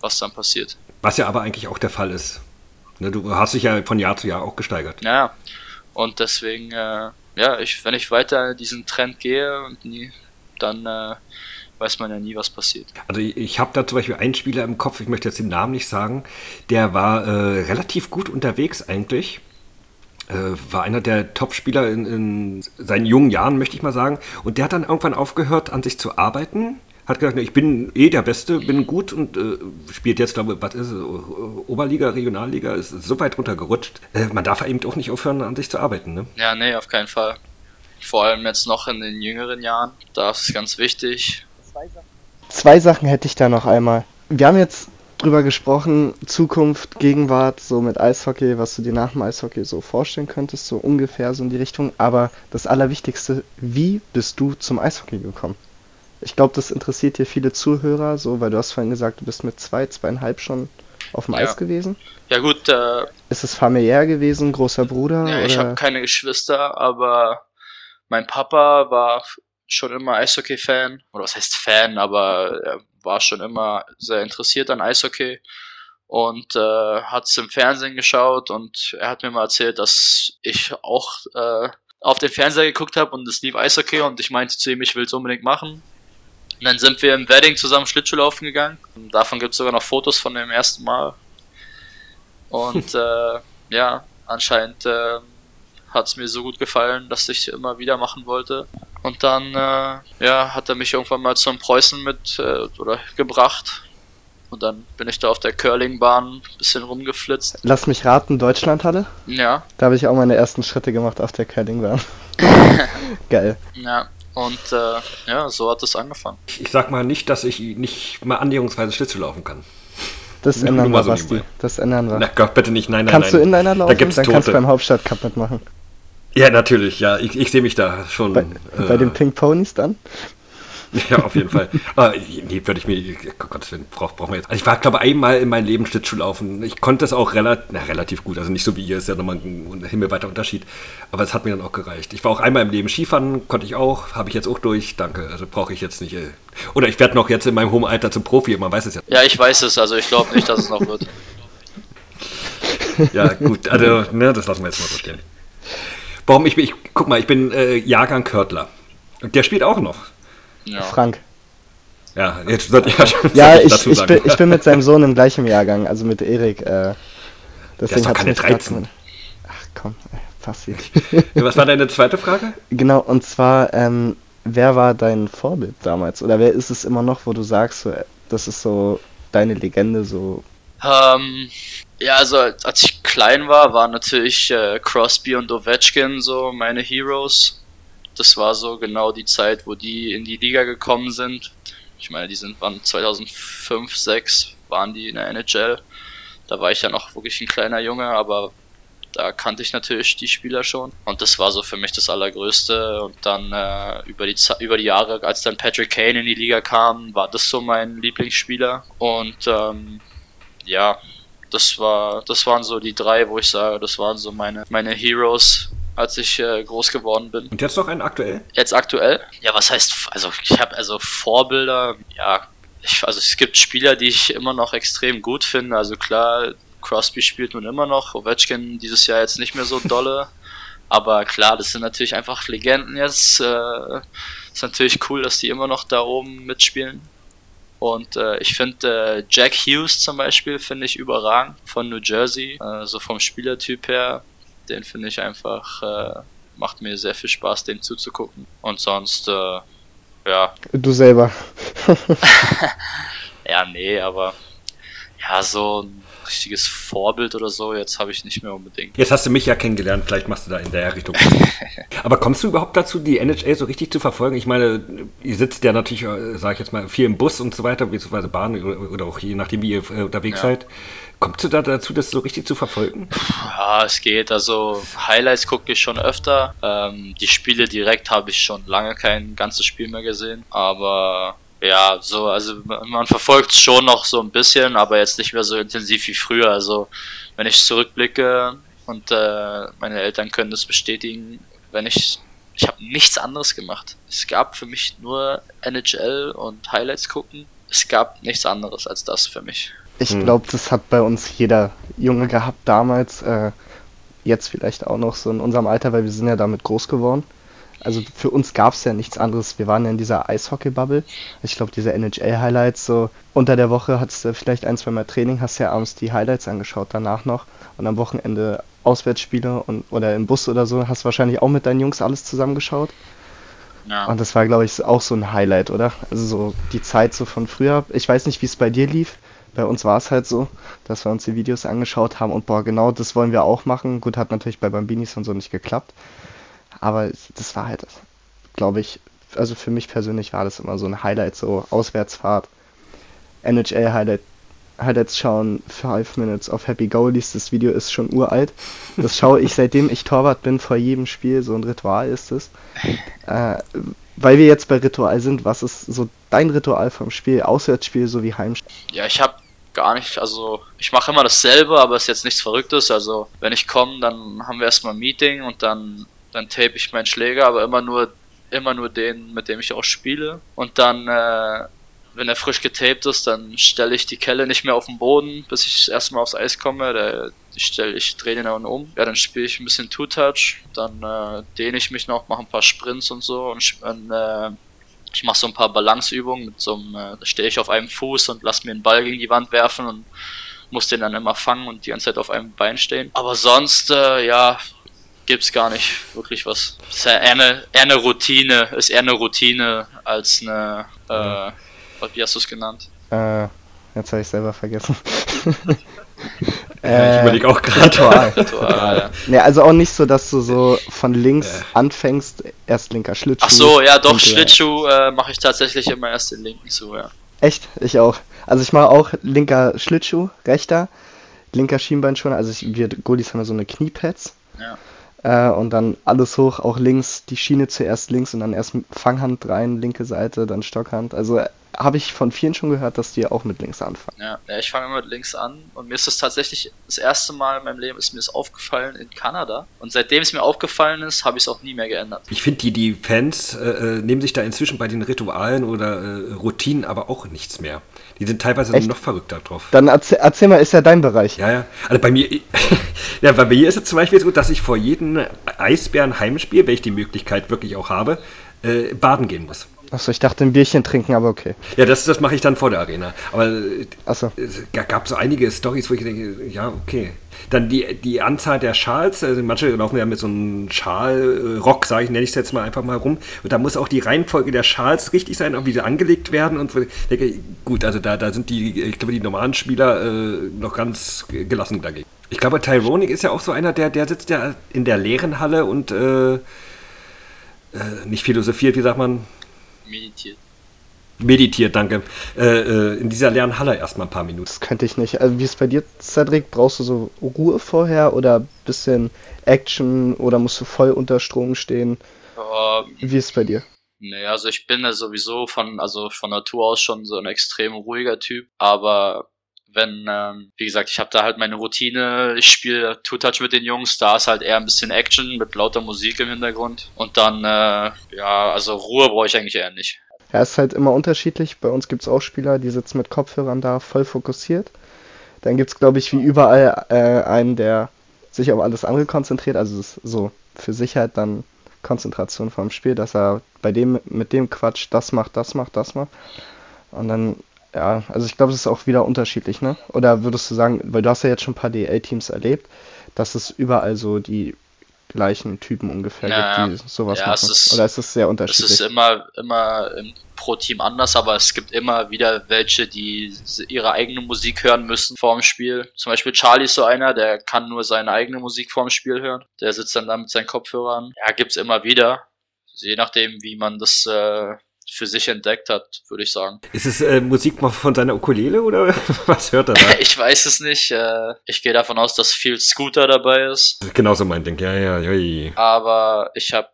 was dann passiert. Was ja aber eigentlich auch der Fall ist. Ne, du hast dich ja von Jahr zu Jahr auch gesteigert. Ja, und deswegen äh, ja, ich, wenn ich weiter diesen Trend gehe und nie, dann äh, weiß man ja nie, was passiert. Also ich, ich habe da zum Beispiel einen Spieler im Kopf, ich möchte jetzt den Namen nicht sagen, der war äh, relativ gut unterwegs eigentlich. Äh, war einer der Top-Spieler in, in seinen jungen Jahren, möchte ich mal sagen. Und der hat dann irgendwann aufgehört, an sich zu arbeiten hat gesagt, ich bin eh der Beste, bin gut und äh, spielt jetzt, glaube ich, was ist es, Oberliga, Regionalliga, ist so weit runtergerutscht. Äh, man darf eben auch nicht aufhören, an sich zu arbeiten, ne? Ja, nee, auf keinen Fall. Vor allem jetzt noch in den jüngeren Jahren, da ist es ganz wichtig. Zwei Sachen hätte ich da noch einmal. Wir haben jetzt drüber gesprochen, Zukunft, Gegenwart, so mit Eishockey, was du dir nach dem Eishockey so vorstellen könntest, so ungefähr so in die Richtung. Aber das Allerwichtigste, wie bist du zum Eishockey gekommen? Ich glaube, das interessiert hier viele Zuhörer, so, weil du hast vorhin gesagt, du bist mit zwei, zweieinhalb schon auf dem ja. Eis gewesen. Ja gut. Äh, ist es familiär gewesen, großer Bruder? Ja, oder? ich habe keine Geschwister, aber mein Papa war schon immer Eishockey-Fan. Oder was heißt Fan, aber er war schon immer sehr interessiert an Eishockey und äh, hat es im Fernsehen geschaut und er hat mir mal erzählt, dass ich auch äh, auf den Fernseher geguckt habe und es lief Eishockey und ich meinte zu ihm, ich will es unbedingt machen. Und dann sind wir im Wedding zusammen Schlittschuhlaufen gegangen. Und davon gibt es sogar noch Fotos von dem ersten Mal. Und äh, ja, anscheinend äh, hat es mir so gut gefallen, dass ich immer wieder machen wollte. Und dann äh, ja, hat er mich irgendwann mal zum Preußen mit äh, oder gebracht. Und dann bin ich da auf der Curlingbahn ein bisschen rumgeflitzt. Lass mich raten, Deutschlandhalle? Ja. Da habe ich auch meine ersten Schritte gemacht auf der Curlingbahn. Geil. Ja, und äh, ja, so hat es angefangen. Ich sag mal nicht, dass ich nicht mal annäherungsweise Schlittschuh laufen kann. Das Nur ändern wir, so Basti. Das ändern wir. Na Gott, bitte nicht, nein, nein, kannst nein. du Inliner laufen? Da gibt's Dann kannst du Tote. beim Hauptstadtcup mitmachen. Ja, natürlich, ja. Ich, ich sehe mich da schon. Bei, äh, bei den Pink Ponys dann? Ja, auf jeden Fall. Aber nee, würde ich mir, oh Gott, braucht brauch man jetzt. Also ich war, glaube ich, einmal in meinem Leben Schlittschuhlaufen. Ich konnte es auch relativ, na, relativ gut. Also nicht so wie ihr, ist ja nochmal ein himmelweiter Unterschied. Aber es hat mir dann auch gereicht. Ich war auch einmal im Leben Skifahren, konnte ich auch, habe ich jetzt auch durch. Danke. Also brauche ich jetzt nicht. Äh. Oder ich werde noch jetzt in meinem hohen Alter zum Profi, man weiß es ja. Ja, ich weiß es, also ich glaube nicht, dass es noch wird. Ja, gut, also, ne, das lassen wir jetzt mal so stehen. Warum ich bin, ich, guck mal, ich bin äh, Jahrgang Körtler. Und der spielt auch noch. Ja. Frank. Ja, jetzt sollte ich ja schon Ja, ich, dazu ich, sagen. bin, ich bin mit seinem Sohn im gleichen Jahrgang, also mit Erik. Äh, deswegen ist doch hat's keine mich grad 13. gewundert. Ach komm, äh, passiert. Was war deine zweite Frage? genau, und zwar, ähm, wer war dein Vorbild damals? Oder wer ist es immer noch, wo du sagst, so, äh, das ist so deine Legende, so. Ähm, ja, also als ich klein war, waren natürlich äh, Crosby und Ovechkin so meine Heroes. Das war so genau die Zeit, wo die in die Liga gekommen sind. Ich meine, die sind waren 2005, 6 waren die in der NHL. Da war ich ja noch wirklich ein kleiner Junge, aber da kannte ich natürlich die Spieler schon. Und das war so für mich das Allergrößte. Und dann äh, über, die, über die Jahre, als dann Patrick Kane in die Liga kam, war das so mein Lieblingsspieler. Und ähm, ja, das war, das waren so die drei, wo ich sage, das waren so meine, meine Heroes, als ich äh, groß geworden bin. Und jetzt noch einen aktuell? Jetzt aktuell? Ja, was heißt, also ich habe also Vorbilder, ja, ich, also es gibt Spieler, die ich immer noch extrem gut finde. Also klar, Crosby spielt nun immer noch, Ovechkin dieses Jahr jetzt nicht mehr so dolle. Aber klar, das sind natürlich einfach Legenden jetzt. Äh, ist natürlich cool, dass die immer noch da oben mitspielen. Und äh, ich finde äh, Jack Hughes zum Beispiel finde ich überragend von New Jersey. Äh, so vom Spielertyp her, den finde ich einfach, äh, macht mir sehr viel Spaß, dem zuzugucken. Und sonst, äh, ja, Du selber. ja, nee, aber ja, so ein richtiges Vorbild oder so, jetzt habe ich nicht mehr unbedingt. Jetzt hast du mich ja kennengelernt, vielleicht machst du da in der Richtung. Aber kommst du überhaupt dazu, die NHL so richtig zu verfolgen? Ich meine, ihr sitzt ja natürlich, sage ich jetzt mal, viel im Bus und so weiter, beziehungsweise Bahn oder, oder auch je nachdem, wie ihr äh, unterwegs Ja. seid. Kommst du da dazu, das so richtig zu verfolgen? Ja, es geht. Also Highlights gucke ich schon öfter. Ähm, die Spiele direkt habe ich schon lange kein ganzes Spiel mehr gesehen. Aber ja, so, also man verfolgt es schon noch so ein bisschen, aber jetzt nicht mehr so intensiv wie früher. Also wenn ich zurückblicke und äh, meine Eltern können das bestätigen, wenn ich ich habe nichts anderes gemacht. Es gab für mich nur NHL und Highlights gucken. Es gab nichts anderes als das für mich. Ich Hm. glaube, das hat bei uns jeder Junge gehabt damals. Äh, jetzt vielleicht auch noch so in unserem Alter, weil wir sind ja damit groß geworden. Also für uns gab es ja nichts anderes. Wir waren ja in dieser Eishockey-Bubble. Ich glaube, diese NHL-Highlights, so unter der Woche hattest du vielleicht ein, zwei Mal Training, hast ja abends die Highlights angeschaut, danach noch. Und am Wochenende Auswärtsspiele und, oder im Bus oder so, hast wahrscheinlich auch mit deinen Jungs alles zusammengeschaut. Ja. Und das war, glaube ich, auch so ein Highlight, oder? Also so die Zeit so von früher. Ich weiß nicht, wie es bei dir lief. Bei uns war es halt so, dass wir uns die Videos angeschaut haben und boah, genau das wollen wir auch machen. Gut, hat natürlich bei Bambinis und so nicht geklappt. Aber das war halt, glaube ich, also für mich persönlich war das immer so ein Highlight, so Auswärtsfahrt, NHL-Highlight, Highlights schauen, Five Minutes of Happy Goalies, das Video ist schon uralt. Das schaue ich seitdem ich Torwart bin, vor jedem Spiel, so ein Ritual ist es. Äh, weil wir jetzt bei Ritual sind, was ist so dein Ritual vom Spiel? Auswärtsspiel sowie Heimspiel? Ja, ich habe gar nicht, also ich mache immer dasselbe, aber es ist jetzt nichts Verrücktes. Also wenn ich komme, dann haben wir erstmal ein Meeting und dann, dann tape ich meinen Schläger, aber immer nur immer nur den, mit dem ich auch spiele. Und dann, äh, wenn er frisch getaped ist, dann stelle ich die Kelle nicht mehr auf den Boden, bis ich erstmal aufs Eis komme. Da, ich stelle, ich drehe den dann um. Ja, dann spiele ich ein bisschen Two-Touch, dann äh, dehne ich mich noch, mache ein paar Sprints und so und, und äh, ich mache so ein paar Balanceübungen mit so einem, äh, da stehe ich auf einem Fuß und lass mir einen Ball gegen die Wand werfen und muss den dann immer fangen und die ganze Zeit auf einem Bein stehen. Aber sonst, äh, ja, gibt's gar nicht wirklich was. Ist ja eher eine, eher eine Routine, ist eher eine Routine als eine, äh, wie hast du es genannt? Äh, jetzt habe ich selber vergessen. Ja, ich überlege auch gerade. Ritual. Ritual, ja. Ne, also auch nicht so, dass du so von links anfängst, erst linker Schlittschuh. Ach so, ja doch, äh, Schlittschuh äh, mache ich tatsächlich immer erst den linken zu, ja. Echt? Ich auch. Also ich mache auch linker Schlittschuh, rechter, linker Schienbeinschoner. Also ich, wir Goalies haben ja so eine Kniepads. Ja. Äh, und dann alles hoch, auch links, die Schiene zuerst links und dann erst Fanghand rein, linke Seite, dann Stockhand. Also äh, habe ich von vielen schon gehört, dass die auch mit links anfangen. Ja, ja ich fange immer mit links an und mir ist das tatsächlich das erste Mal in meinem Leben ist mir das aufgefallen in Kanada und seitdem es mir aufgefallen ist, habe ich es auch nie mehr geändert. Ich finde, die, die Fans äh, äh, nehmen sich da inzwischen bei den Ritualen oder äh, Routinen aber auch nichts mehr. Die sind teilweise Echt? noch verrückter drauf. Dann erzähl, erzähl mal, ist ja dein Bereich. Ja, ja. Also bei mir, ja, bei mir ist es zum Beispiel so, dass ich vor jedem Eisbären-Heimspiel, wenn ich die Möglichkeit wirklich auch habe, äh, baden gehen muss. Achso, ich dachte ein Bierchen trinken, aber okay. Ja, das, das mache ich dann vor der Arena. Aber Achso. es ga- gab so einige Stories, wo ich denke, ja, okay. Dann die, die Anzahl der Schals, also manche laufen ja mit so einem Schalrock, sage ich, nenne ich es jetzt mal einfach mal rum. Und da muss auch die Reihenfolge der Schals richtig sein, auch wie sie angelegt werden. Und so. Ich denke, gut, also da, da sind die, ich glaube, die normalen Spieler äh, noch ganz gelassen dagegen. Ich glaube, Tyronic ist ja auch so einer, der, der sitzt ja in der leeren Halle und äh, äh, nicht philosophiert, wie sagt man, Meditiert. meditiert, danke. Äh, äh, in dieser leeren Halle erstmal ein paar Minuten. Das könnte ich nicht. Also wie ist bei dir, Cedric? Brauchst du so Ruhe vorher oder bisschen Action oder musst du voll unter Strom stehen? Ähm, Wie ist es bei dir? Nee, also ich bin ja sowieso von, also von Natur aus schon so ein extrem ruhiger Typ, aber wenn, ähm, wie gesagt, ich habe da halt meine Routine, ich spiele Two-Touch mit den Jungs, da ist halt eher ein bisschen Action mit lauter Musik im Hintergrund und dann, äh, ja, also Ruhe brauche ich eigentlich eher nicht. Ja, ist halt immer unterschiedlich. Bei uns gibt es auch Spieler, die sitzen mit Kopfhörern da, voll fokussiert. Dann gibt es, glaube ich, wie überall äh, einen, der sich auf alles andere konzentriert. Also ist so für Sicherheit dann Konzentration vom Spiel, dass er bei dem mit dem Quatsch das macht, das macht, das macht. Und dann, ja, also ich glaube, es ist auch wieder unterschiedlich, ne? Oder würdest du sagen, weil du hast ja jetzt schon ein paar DL-Teams erlebt, dass es überall so die gleichen Typen ungefähr Ja, gibt, die sowas ja, machen? es ist- Oder ist es sehr Es unterschiedlich? ist immer, immer im, pro Team anders, aber es gibt immer wieder welche, die ihre eigene Musik hören müssen vor dem Spiel. Zum Beispiel Charlie ist so einer, der kann nur seine eigene Musik vor dem Spiel hören. Der sitzt dann da mit seinen Kopfhörern. Ja, gibt's immer wieder. Je nachdem, wie man das äh, für sich entdeckt hat, würde ich sagen. Ist es äh, Musik mal von seiner Ukulele oder was hört er da? Ich weiß es nicht. Äh, ich gehe davon aus, dass viel Scooter dabei ist. Genauso mein Ding, ja, ja, ja. Aber ich habe,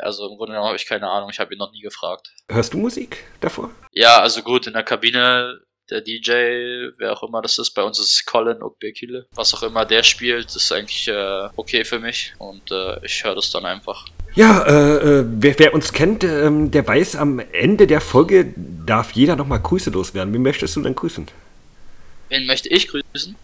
also im Grunde genommen habe ich keine Ahnung. Ich habe ihn noch nie gefragt. Hörst du Musik davor? Ja, also gut, in der Kabine, der DJ, wer auch immer das ist, bei uns ist es Colin Okbekile. Was auch immer der spielt, ist eigentlich äh, okay für mich und äh, ich höre das dann einfach. Ja, äh, äh, wer, wer uns kennt, ähm, der weiß, am Ende der Folge darf jeder nochmal Grüße loswerden. Wen möchtest du denn grüßen? Wen möchte ich grüßen?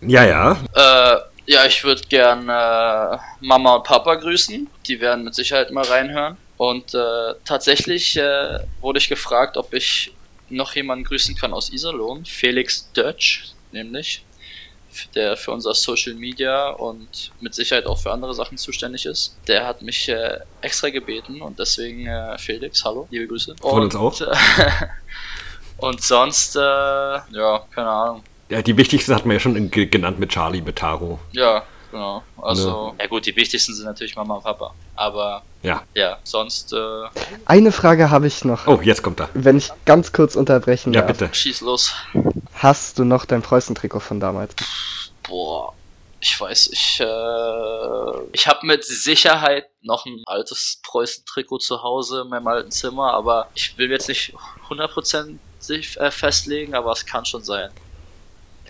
Ja, ja. Äh, ja, ich würde gern äh, Mama und Papa grüßen. Die werden mit Sicherheit mal reinhören. Und äh, tatsächlich äh, wurde ich gefragt, ob ich noch jemanden grüßen kann aus Iserlohn. Felix Dutch, nämlich. Der für unser Social Media und mit Sicherheit auch für andere Sachen zuständig ist. Der hat mich äh, extra gebeten und deswegen äh, Felix, hallo, liebe Grüße. Von und, uns auch. Äh, und sonst, äh, ja, keine Ahnung. ja. Die wichtigsten hatten wir ja schon ge- genannt mit Charlie, mit Taro. Ja, genau. Also, ja gut, die wichtigsten sind natürlich Mama und Papa. Aber Ja. ja, sonst äh, Eine Frage habe ich noch. Oh, jetzt kommt er. Wenn ich ganz kurz unterbrechen Ja, darf. bitte. schieß los. Hast du noch dein Preußen-Trikot von damals? Boah, ich weiß, ich äh, ich habe mit Sicherheit noch ein altes Preußen-Trikot zu Hause in meinem alten Zimmer, aber ich will jetzt nicht 100% sich äh, festlegen, aber es kann schon sein.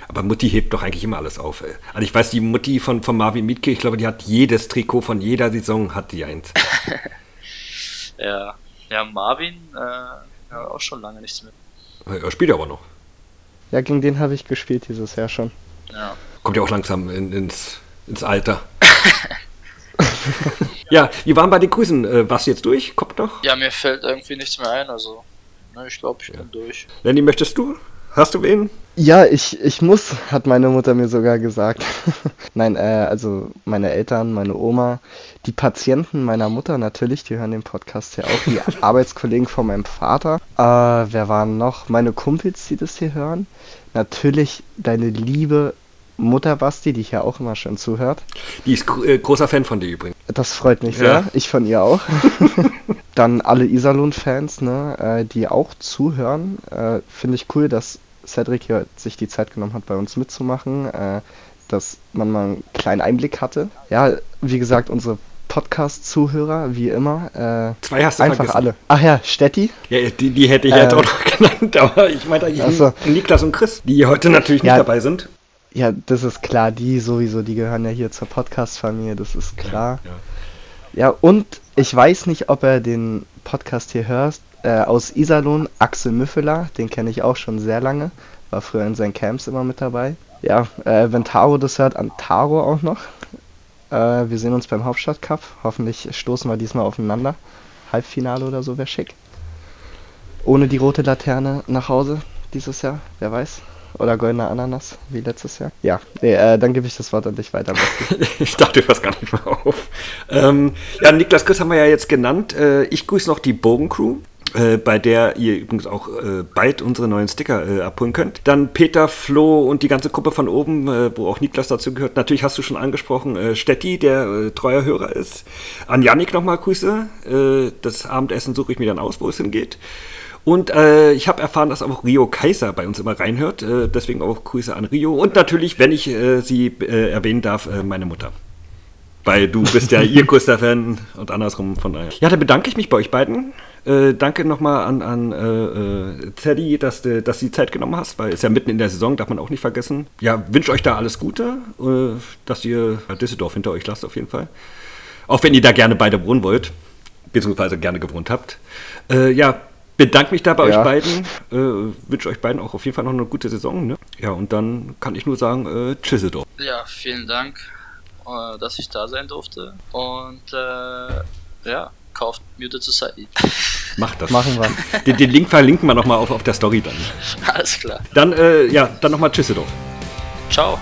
Aber Mutti hebt doch eigentlich immer alles auf. ey. Also ich weiß, die Mutti von, von Marvin Mietke, ich glaube, die hat jedes Trikot von jeder Saison, hat die eins. Ja, ja Marvin, äh, ja, auch schon lange nichts mehr. Er spielt aber noch. Ja, gegen den habe ich gespielt dieses Jahr schon. Ja. Kommt ja auch langsam in, ins, ins Alter. ja, wie waren bei den Grüßen? Äh, warst du jetzt durch? Kommt noch? Ja, mir fällt irgendwie nichts mehr ein, also. Ne, ich glaube, ich bin durch. Lenny, möchtest du? Hast du wen? Ja, ich, ich muss, hat meine Mutter mir sogar gesagt. Nein, äh, also meine Eltern, meine Oma, die Patienten meiner Mutter natürlich, die hören den Podcast ja auch, die Arbeitskollegen von meinem Vater. Äh, wer waren noch? Meine Kumpels, die das hier hören. Natürlich deine liebe Mutter Basti, die hier auch immer schön zuhört. Die ist äh, großer Fan von dir übrigens. Das freut mich Ja. sehr. Ich von ihr auch. Dann alle Iserlohn-Fans, ne, äh, die auch zuhören. Äh, Finde ich cool, dass Cedric hier sich die Zeit genommen hat, bei uns mitzumachen. Äh, dass man mal einen kleinen Einblick hatte. Ja, wie gesagt, unsere Podcast-Zuhörer, wie immer. Äh, Zwei hast du einfach vergessen. alle. Ach ja, Stetti. Ja, die, die hätte ich Äh, jetzt auch noch genannt, aber ich meine eigentlich Ach so. Niklas und Chris, die heute natürlich nicht Ja. dabei sind. Ja, das ist klar, die sowieso, die gehören ja hier zur Podcast-Familie, das ist klar. Ja. Ja, und ich weiß nicht, ob er den Podcast hier hört. Äh, aus Iserlohn, Axel Müffeler, den kenne ich auch schon sehr lange. War früher in seinen Camps immer mit dabei. Ja, äh, wenn Taro das hört, an Taro auch noch. Äh, wir sehen uns beim Hauptstadtcup. Hoffentlich stoßen wir diesmal aufeinander. Halbfinale oder so wäre schick. Ohne die rote Laterne nach Hause dieses Jahr, wer weiß. Oder goldener Ananas, wie letztes Jahr. Ja, nee, äh, dann gebe ich das Wort an dich weiter. Ich dachte, du hörst gar nicht mehr auf. Ähm, ja, Niklas Chris haben wir ja jetzt genannt. Äh, ich grüße noch die Bogencrew. Äh, bei der ihr übrigens auch äh, bald unsere neuen Sticker äh, abholen könnt. Dann Peter, Flo und die ganze Gruppe von oben, äh, wo auch Niklas dazu gehört. Natürlich hast du schon angesprochen, äh, Stetti, der treuer Hörer ist. An Yannick nochmal Grüße. Das Abendessen suche ich mir dann aus, wo es hingeht. Und äh, ich habe erfahren, dass auch Rio Kaiser bei uns immer reinhört. Äh, deswegen auch Grüße an Rio. Und natürlich, wenn ich äh, sie äh, erwähnen darf, meine Mutter. Weil du bist ja ihr größter Fan und andersrum von daher. Ja, dann bedanke ich mich bei euch beiden. Äh, danke nochmal an, an äh, äh, Teddy, dass du dass die Zeit genommen hast, weil es ja mitten in der Saison, darf man auch nicht vergessen. Ja, wünsche euch da alles Gute, äh, dass ihr Düsseldorf hinter euch lasst auf jeden Fall. Auch wenn ihr da gerne beide wohnen wollt, beziehungsweise gerne gewohnt habt. Äh, ja, bedanke mich da bei Ja. euch beiden. Äh, wünsche euch beiden auch auf jeden Fall noch eine gute Saison. Ne? Ja, und dann kann ich nur sagen, äh, Tschüsseldorf. Ja, vielen Dank, äh, dass ich da sein durfte. Und äh, ja, kauft Muted Society. Macht das. Machen wir. Den, den Link verlinken wir nochmal auf, auf der Story dann. Alles klar. Dann, äh, ja, dann nochmal Tschüsseldorf. Ciao.